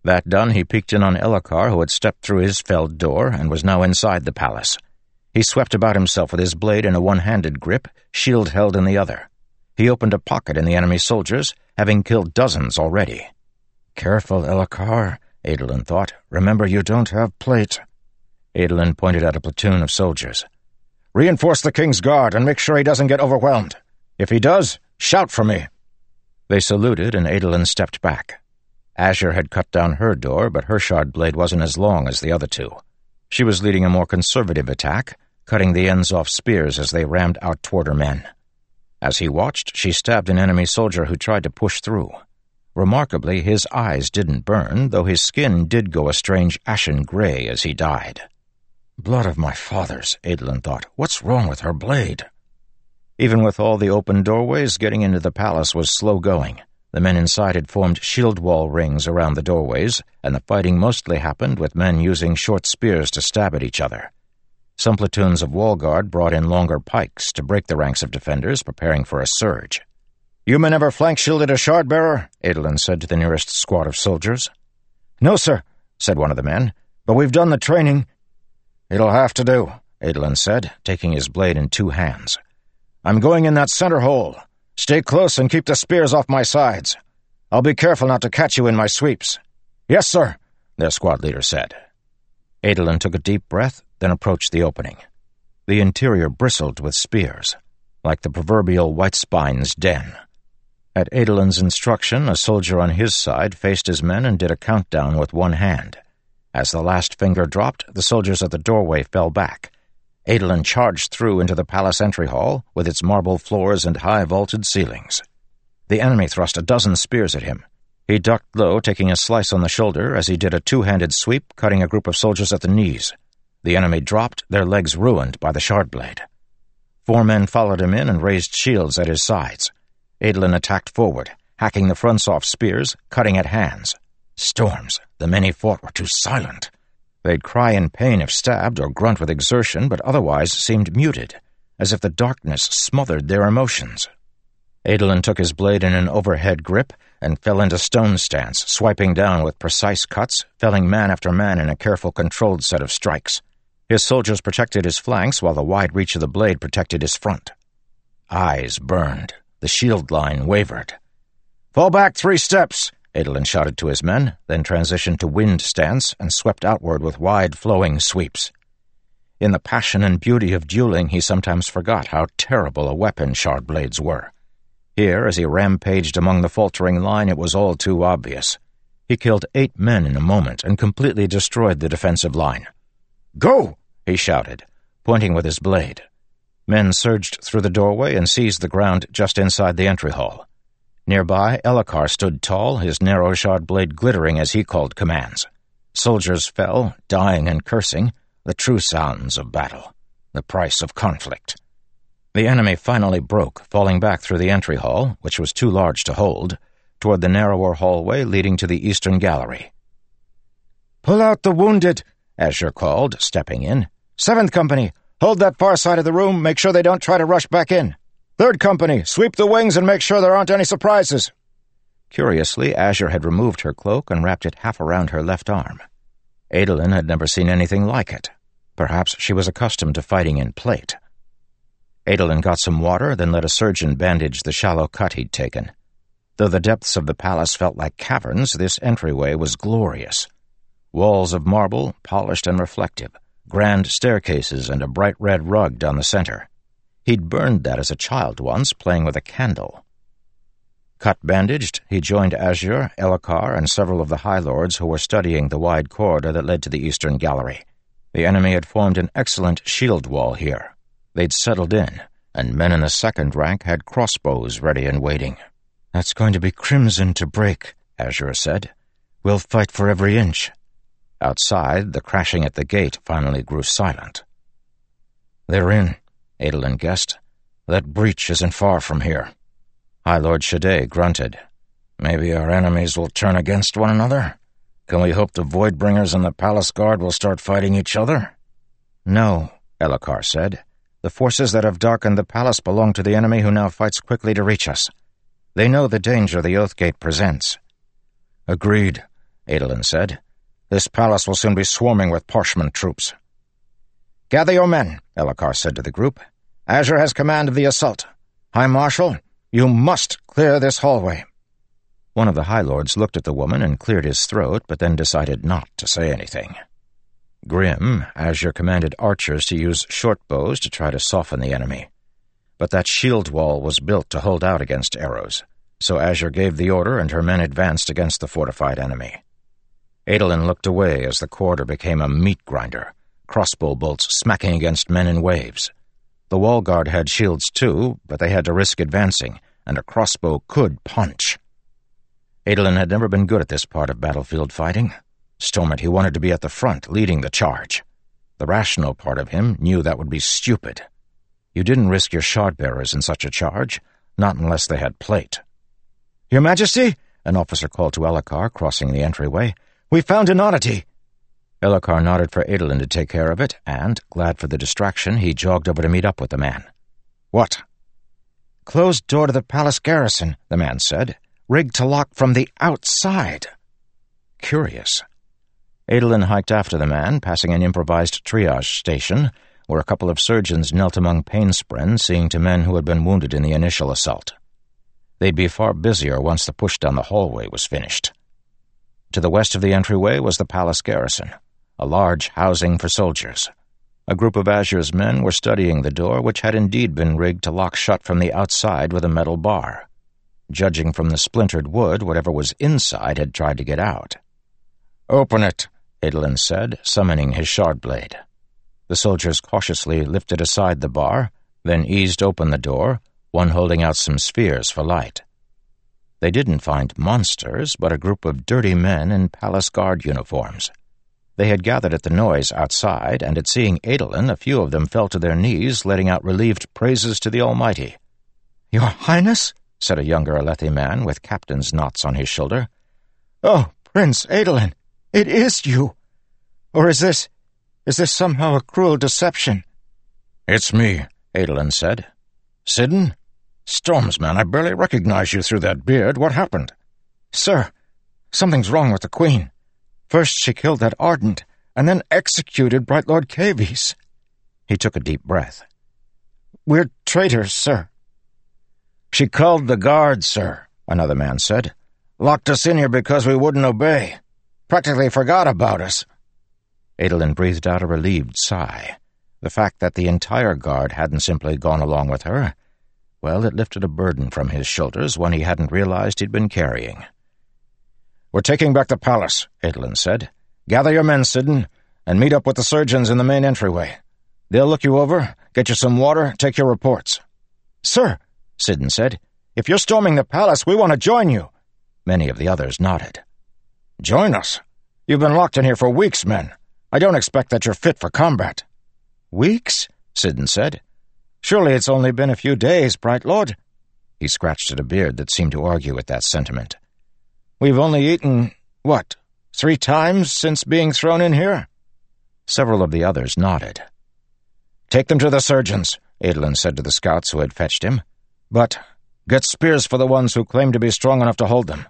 That done, he peeked in on Elhokar, who had stepped through his felled door and was now inside the palace. He swept about himself with his blade in a one-handed grip, shield held in the other. He opened a pocket in the enemy soldiers, having killed dozens already. Careful, Elhokar, Adolin thought. Remember you don't have plate. Adolin pointed at a platoon of soldiers. Reinforce the king's guard and make sure he doesn't get overwhelmed. If he does, shout for me. They saluted, and Adolin stepped back. Azure had cut down her door, but her shard blade wasn't as long as the other two. She was leading a more conservative attack, cutting the ends off spears as they rammed out toward her men. As he watched, she stabbed an enemy soldier who tried to push through. Remarkably, his eyes didn't burn, though his skin did go a strange ashen gray as he died. Blood of my fathers, Adolin thought. What's wrong with her blade? Even with all the open doorways, getting into the palace was slow going. The men inside had formed shield wall rings around the doorways, and the fighting mostly happened with men using short spears to stab at each other. Some platoons of wall guard brought in longer pikes to break the ranks of defenders, preparing for a surge. You men ever flank shielded a shard bearer? Adolin said to the nearest squad of soldiers. No, sir, said one of the men, but we've done the training. It'll have to do, Adolin said, taking his blade in two hands. I'm going in that center hole. Stay close and keep the spears off my sides. I'll be careful not to catch you in my sweeps. Yes, sir, their squad leader said. Adolin took a deep breath, then approached the opening. The interior bristled with spears, like the proverbial white spine's den. At Adolin's instruction, a soldier on his side faced his men and did a countdown with one hand. As the last finger dropped, the soldiers at the doorway fell back. Adolin charged through into the palace entry hall, with its marble floors and high vaulted ceilings. The enemy thrust a dozen spears at him. He ducked low, taking a slice on the shoulder as he did a two-handed sweep, cutting a group of soldiers at the knees. The enemy dropped, their legs ruined by the shard blade. Four men followed him in and raised shields at his sides. Adolin attacked forward, hacking the fronts off spears, cutting at hands. Storms. The men he fought were too silent. They'd cry in pain if stabbed or grunt with exertion, but otherwise seemed muted, as if the darkness smothered their emotions. Adolin took his blade in an overhead grip and fell into stone stance, swiping down with precise cuts, felling man after man in a careful, controlled set of strikes. His soldiers protected his flanks while the wide reach of the blade protected his front. Eyes burned. The shield line wavered. Fall back three steps, Adolin shouted to his men, then transitioned to wind stance and swept outward with wide, flowing sweeps. In the passion and beauty of dueling, he sometimes forgot how terrible a weapon shard blades were. Here, as he rampaged among the faltering line, it was all too obvious. He killed eight men in a moment and completely destroyed the defensive line. Go! he shouted, pointing with his blade. Men surged through the doorway and seized the ground just inside the entry hall. Nearby, Elhokar stood tall, his narrow shard blade glittering as he called commands. Soldiers fell, dying and cursing, the true sounds of battle, the price of conflict. The enemy finally broke, falling back through the entry hall, which was too large to hold, toward the narrower hallway leading to the eastern gallery. Pull out the wounded, Azure called, stepping in. Seventh Company, hold that far side of the room, make sure they don't try to rush back in. Third Company, sweep the wings and make sure there aren't any surprises. Curiously, Azure had removed her cloak and wrapped it half around her left arm. Adolin had never seen anything like it. Perhaps she was accustomed to fighting in plate. Adolin got some water, then let a surgeon bandage the shallow cut he'd taken. Though the depths of the palace felt like caverns, this entryway was glorious. Walls of marble, polished and reflective, grand staircases, and a bright red rug down the center. He'd burned that as a child once, playing with a candle. Cut bandaged, he joined Azure, Elhokar, and several of the High Lords who were studying the wide corridor that led to the eastern gallery. The enemy had formed an excellent shield wall here. They'd settled in, and men in the second rank had crossbows ready and waiting. That's going to be crimson to break, Azure said. We'll fight for every inch. Outside, the crashing at the gate finally grew silent. They're in, Adolin guessed. That breach isn't far from here. High Lord Shaday grunted. Maybe our enemies will turn against one another? Can we hope the Voidbringers and the Palace Guard will start fighting each other? No, Elhokar said. The forces that have darkened the palace belong to the enemy who now fights quickly to reach us. They know the danger the Oathgate presents. Agreed, Adolin said. This palace will soon be swarming with Parshman troops. Gather your men, Elhokar said to the group. Azure has command of the assault. High Marshal, you must clear this hallway. One of the High Lords looked at the woman and cleared his throat, but then decided not to say anything. Grim, Azure commanded archers to use short bows to try to soften the enemy but that shield wall was built to hold out against arrows, so Azure gave the order and her men advanced against the fortified enemy. Adolin looked away as the corridor became a meat grinder, crossbow bolts smacking against men in waves. The wall guard had shields too, but they had to risk advancing, and a crossbow could punch. Adolin had never been good at this part of battlefield fighting. Stormont he wanted to be at the front, leading the charge. The rational part of him knew that would be stupid. You didn't risk your shard-bearers in such a charge, not unless they had plate. Your Majesty, an officer called to Elhokar, crossing the entryway, we found an oddity. Elhokar nodded for Adolin to take care of it, and, glad for the distraction, he jogged over to meet up with the man. What? Closed door to the palace garrison, the man said, rigged to lock from the outside. Curious. Adolin hiked after the man, passing an improvised triage station, where a couple of surgeons knelt among pain spren, seeing to men who had been wounded in the initial assault. They'd be far busier once the push down the hallway was finished. To the west of the entryway was the palace garrison, a large housing for soldiers. A group of Azure's men were studying the door, which had indeed been rigged to lock shut from the outside with a metal bar. Judging from the splintered wood, whatever was inside had tried to get out. Open it, Adolin said, summoning his shard blade. The soldiers cautiously lifted aside the bar, then eased open the door, one holding out some spheres for light. They didn't find monsters, but a group of dirty men in palace guard uniforms. They had gathered at the noise outside, and at seeing Adolin, a few of them fell to their knees, letting out relieved praises to the Almighty. Your Highness, said a younger Alethi man with captain's knots on his shoulder. Oh, Prince Adolin, it is you! Or is this is this somehow a cruel deception? It's me, Adolin said. Sidon? Stormsman, I barely recognize you through that beard. What happened? Sir, something's wrong with the Queen. First she killed that Ardent, and then executed Bright Lord Kaevis. He took a deep breath. We're traitors, sir. She called the guard, sir, another man said. Locked us in here because we wouldn't obey. Practically forgot about us. Adolin breathed out a relieved sigh. The fact that the entire guard hadn't simply gone along with her, well, it lifted a burden from his shoulders, one he hadn't realized he'd been carrying. We're taking back the palace, Adolin said. Gather your men, Sidon, and meet up with the surgeons in the main entryway. They'll look you over, get you some water, take your reports. Sir, Sidon said, if you're storming the palace, we want to join you. Many of the others nodded. Join us? You've been locked in here for weeks, men. I don't expect that you're fit for combat. Weeks? Sidon said. Surely it's only been a few days, Bright Lord. He scratched at a beard that seemed to argue with that sentiment. We've only eaten, what, three times since being thrown in here? Several of the others nodded. Take them to the surgeons, Adolin said to the scouts who had fetched him. But get spears for the ones who claim to be strong enough to hold them.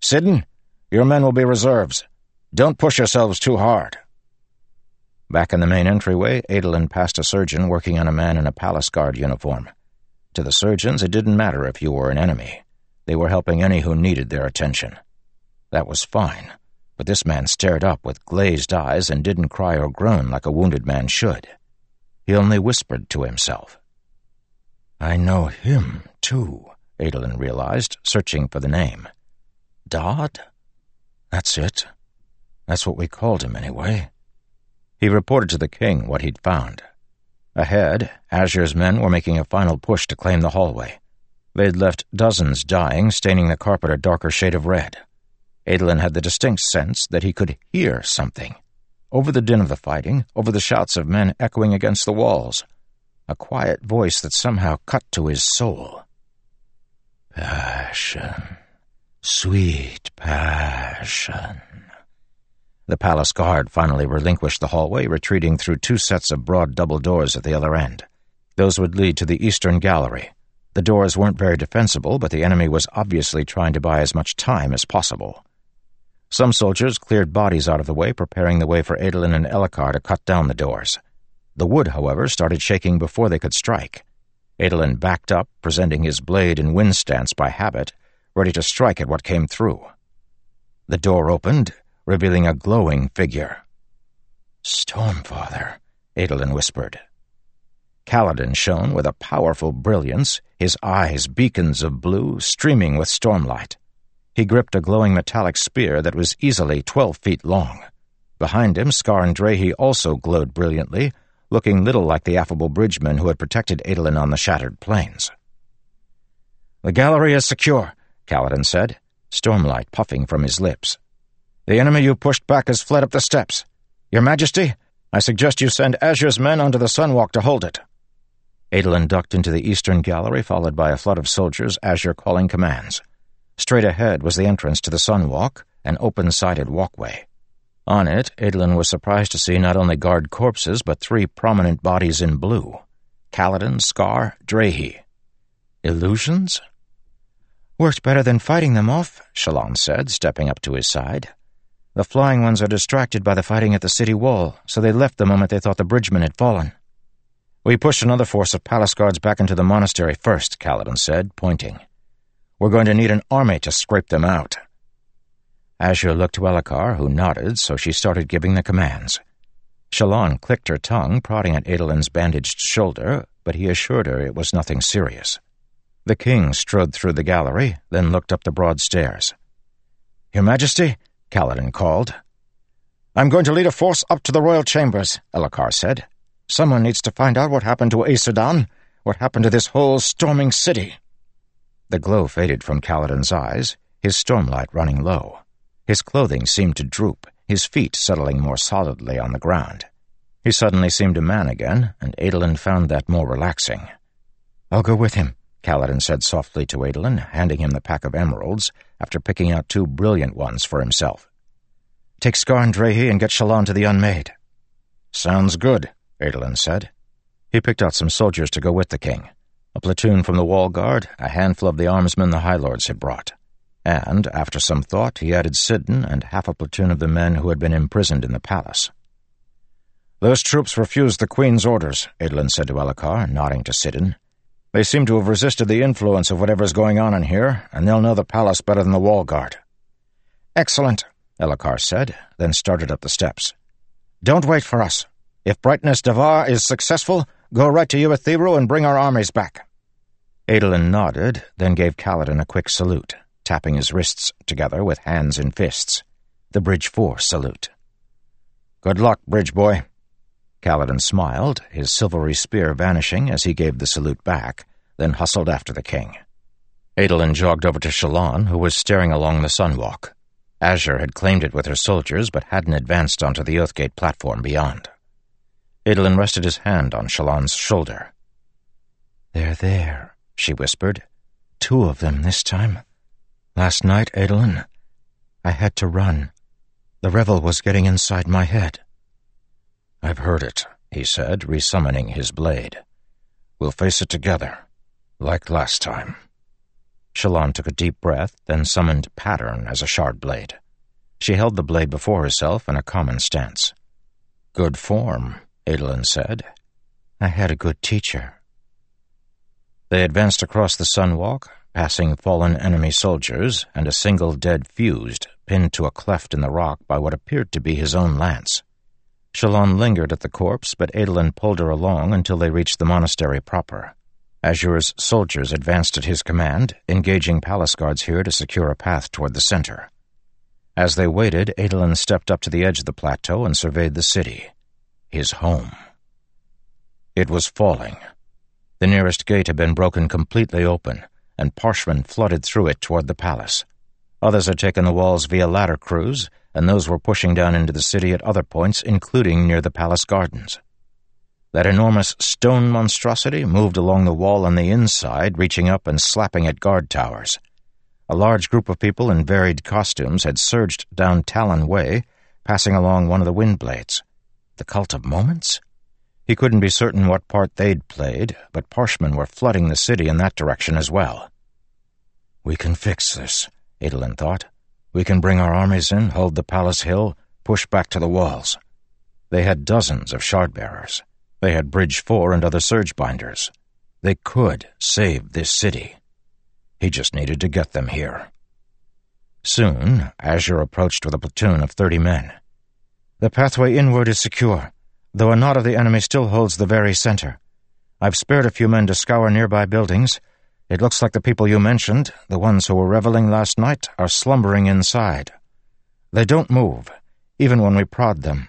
Sidon, your men will be reserves. Don't push yourselves too hard. Back in the main entryway, Adolin passed a surgeon working on a man in a palace guard uniform. To the surgeons, it didn't matter if you were an enemy. They were helping any who needed their attention. That was fine, but this man stared up with glazed eyes and didn't cry or groan like a wounded man should. He only whispered to himself. I know him, too, Adolin realized, searching for the name. Dodd? That's it. That's what we called him, anyway. He reported to the king what he'd found. Ahead, Azure's men were making a final push to claim the hallway. They'd left dozens dying, staining the carpet a darker shade of red. Adolin had the distinct sense that he could hear something. Over the din of the fighting, over the shouts of men echoing against the walls, a quiet voice that somehow cut to his soul. Passion, sweet passion. The palace guard finally relinquished the hallway, retreating through two sets of broad double doors at the other end. Those would lead to the eastern gallery. The doors weren't very defensible, but the enemy was obviously trying to buy as much time as possible. Some soldiers cleared bodies out of the way, preparing the way for Adolin and Elhokar to cut down the doors. The wood, however, started shaking before they could strike. Adolin backed up, presenting his blade in wind stance by habit, ready to strike at what came through. The door opened, revealing a glowing figure. Stormfather, Adolin whispered. Kaladin shone with a powerful brilliance, his eyes beacons of blue streaming with stormlight. He gripped a glowing metallic spear that was easily twelve feet long. Behind him, Skarn Drehy also glowed brilliantly, looking little like the affable bridgeman who had protected Adolin on the shattered plains. The gallery is secure, Kaladin said, stormlight puffing from his lips. The enemy you pushed back has fled up the steps. Your Majesty, I suggest you send Azure's men onto the Sunwalk to hold it. Adolin ducked into the eastern gallery, followed by a flood of soldiers, Azure calling commands. Straight ahead was the entrance to the Sunwalk, an open-sided walkway. On it, Adolin was surprised to see not only guard corpses, but three prominent bodies in blue. Kaladin, Skar, Drehy. Illusions? Worked better than fighting them off, Shallan said, stepping up to his side. The flying ones are distracted by the fighting at the city wall, so they left the moment they thought the bridgeman had fallen. We pushed another force of palace guards back into the monastery first, Kaladin said, pointing. We're going to need an army to scrape them out. Azure looked to Elhokar, who nodded, so she started giving the commands. Shallan clicked her tongue, prodding at Adolin's bandaged shoulder, but he assured her it was nothing serious. The king strode through the gallery, then looked up the broad stairs. Your Majesty, Kaladin called. I'm going to lead a force up to the royal chambers, Elhokar said. Someone needs to find out what happened to Aesudan, what happened to this whole storming city. The glow faded from Kaladin's eyes, his stormlight running low. His clothing seemed to droop, his feet settling more solidly on the ground. He suddenly seemed a man again, and Adolin found that more relaxing. I'll go with him, Kaladin said softly to Adolin, handing him the pack of emeralds after picking out two brilliant ones for himself. Take Drehy and get Shallan to the Unmade. Sounds good, Adolin said. He picked out some soldiers to go with the king. A platoon from the wall guard, a handful of the armsmen the High Lords had brought. And, after some thought, he added Sidon and half a platoon of the men who had been imprisoned in the palace. Those troops refused the Queen's orders, Adolin said to Elhokar, nodding to Sidon. They seem to have resisted the influence of whatever's going on in here, and they'll know the palace better than the wall guard. Excellent, Elhokar said, then started up the steps. Don't wait for us. If Brightness Devar is successful, go right to Urithiru and bring our armies back. Adolin nodded, then gave Kaladin a quick salute, tapping his wrists together with hands and fists. The Bridge Four salute. Good luck, Bridge Boy. Kaladin smiled, his silvery spear vanishing as he gave the salute back, then hustled after the king. Adolin jogged over to Shallan, who was staring along the sunwalk. Azure had claimed it with her soldiers, but hadn't advanced onto the Oathgate platform beyond. Adolin rested his hand on Shallan's shoulder. They're there, she whispered. Two of them this time. Last night, Adolin, I had to run. The revel was getting inside my head. I've heard it, he said, resummoning his blade. We'll face it together, like last time. Shallan took a deep breath, then summoned Pattern as a shard blade. She held the blade before herself in a common stance. Good form, Adolin said. I had a good teacher. They advanced across the sunwalk, passing fallen enemy soldiers and a single dead fused pinned to a cleft in the rock by what appeared to be his own lance. Shallan lingered at the corpse, but Adolin pulled her along until they reached the monastery proper. Azure's soldiers advanced at his command, engaging palace guards here to secure a path toward the center. As they waited, Adolin stepped up to the edge of the plateau and surveyed the city. His home. It was falling. The nearest gate had been broken completely open, and Parshmen flooded through it toward the palace. Others had taken the walls via ladder crews, and those were pushing down into the city at other points, including near the palace gardens. That enormous stone monstrosity moved along the wall on the inside, reaching up and slapping at guard towers. A large group of people in varied costumes had surged down Talon Way, passing along one of the wind blades. The cult of moments? He couldn't be certain what part they'd played, but Parshmen were flooding the city in that direction as well. We can fix this, Adolin thought. We can bring our armies in, hold the palace hill, push back to the walls. They had dozens of shard-bearers. They had Bridge 4 and other surge binders. They could save this city. He just needed to get them here. Soon, Azure approached with a platoon of thirty men. The pathway inward is secure, though a knot of the enemy still holds the very center. I've spared a few men to scour nearby buildings. It looks like the people you mentioned, the ones who were reveling last night, are slumbering inside. They don't move, even when we prod them.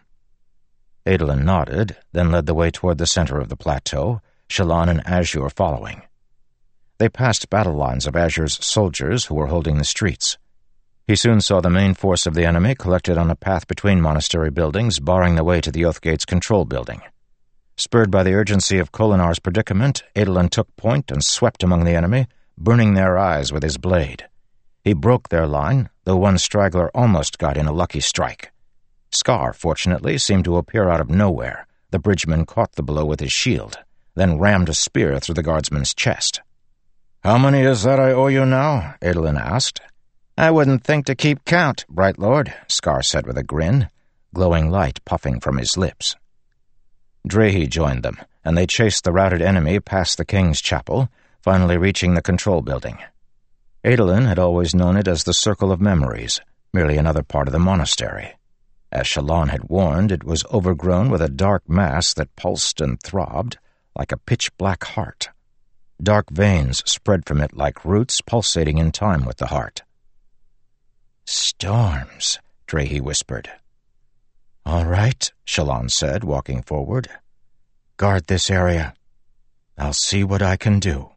Adolin nodded, then led the way toward the center of the plateau, Shallan and Azure following. They passed battle lines of Azure's soldiers who were holding the streets. He soon saw the main force of the enemy collected on a path between monastery buildings, barring the way to the Oathgate's control building. Spurred by the urgency of Kholinar's predicament, Adolin took point and swept among the enemy, burning their eyes with his blade. He broke their line, though one straggler almost got in a lucky strike. Skar, fortunately, seemed to appear out of nowhere. The bridgeman caught the blow with his shield, then rammed a spear through the guardsman's chest. How many is that I owe you now? Adolin asked. I wouldn't think to keep count, Bright Lord, Skar said with a grin, glowing light puffing from his lips. Drehy joined them, and they chased the routed enemy past the king's chapel, finally reaching the control building. Adolin had always known it as the Circle of Memories, merely another part of the monastery. As Shallan had warned, it was overgrown with a dark mass that pulsed and throbbed like a pitch-black heart. Dark veins spread from it like roots pulsating in time with the heart. Storms, Drehy whispered. All right, Shallan said, walking forward. Guard this area. I'll see what I can do.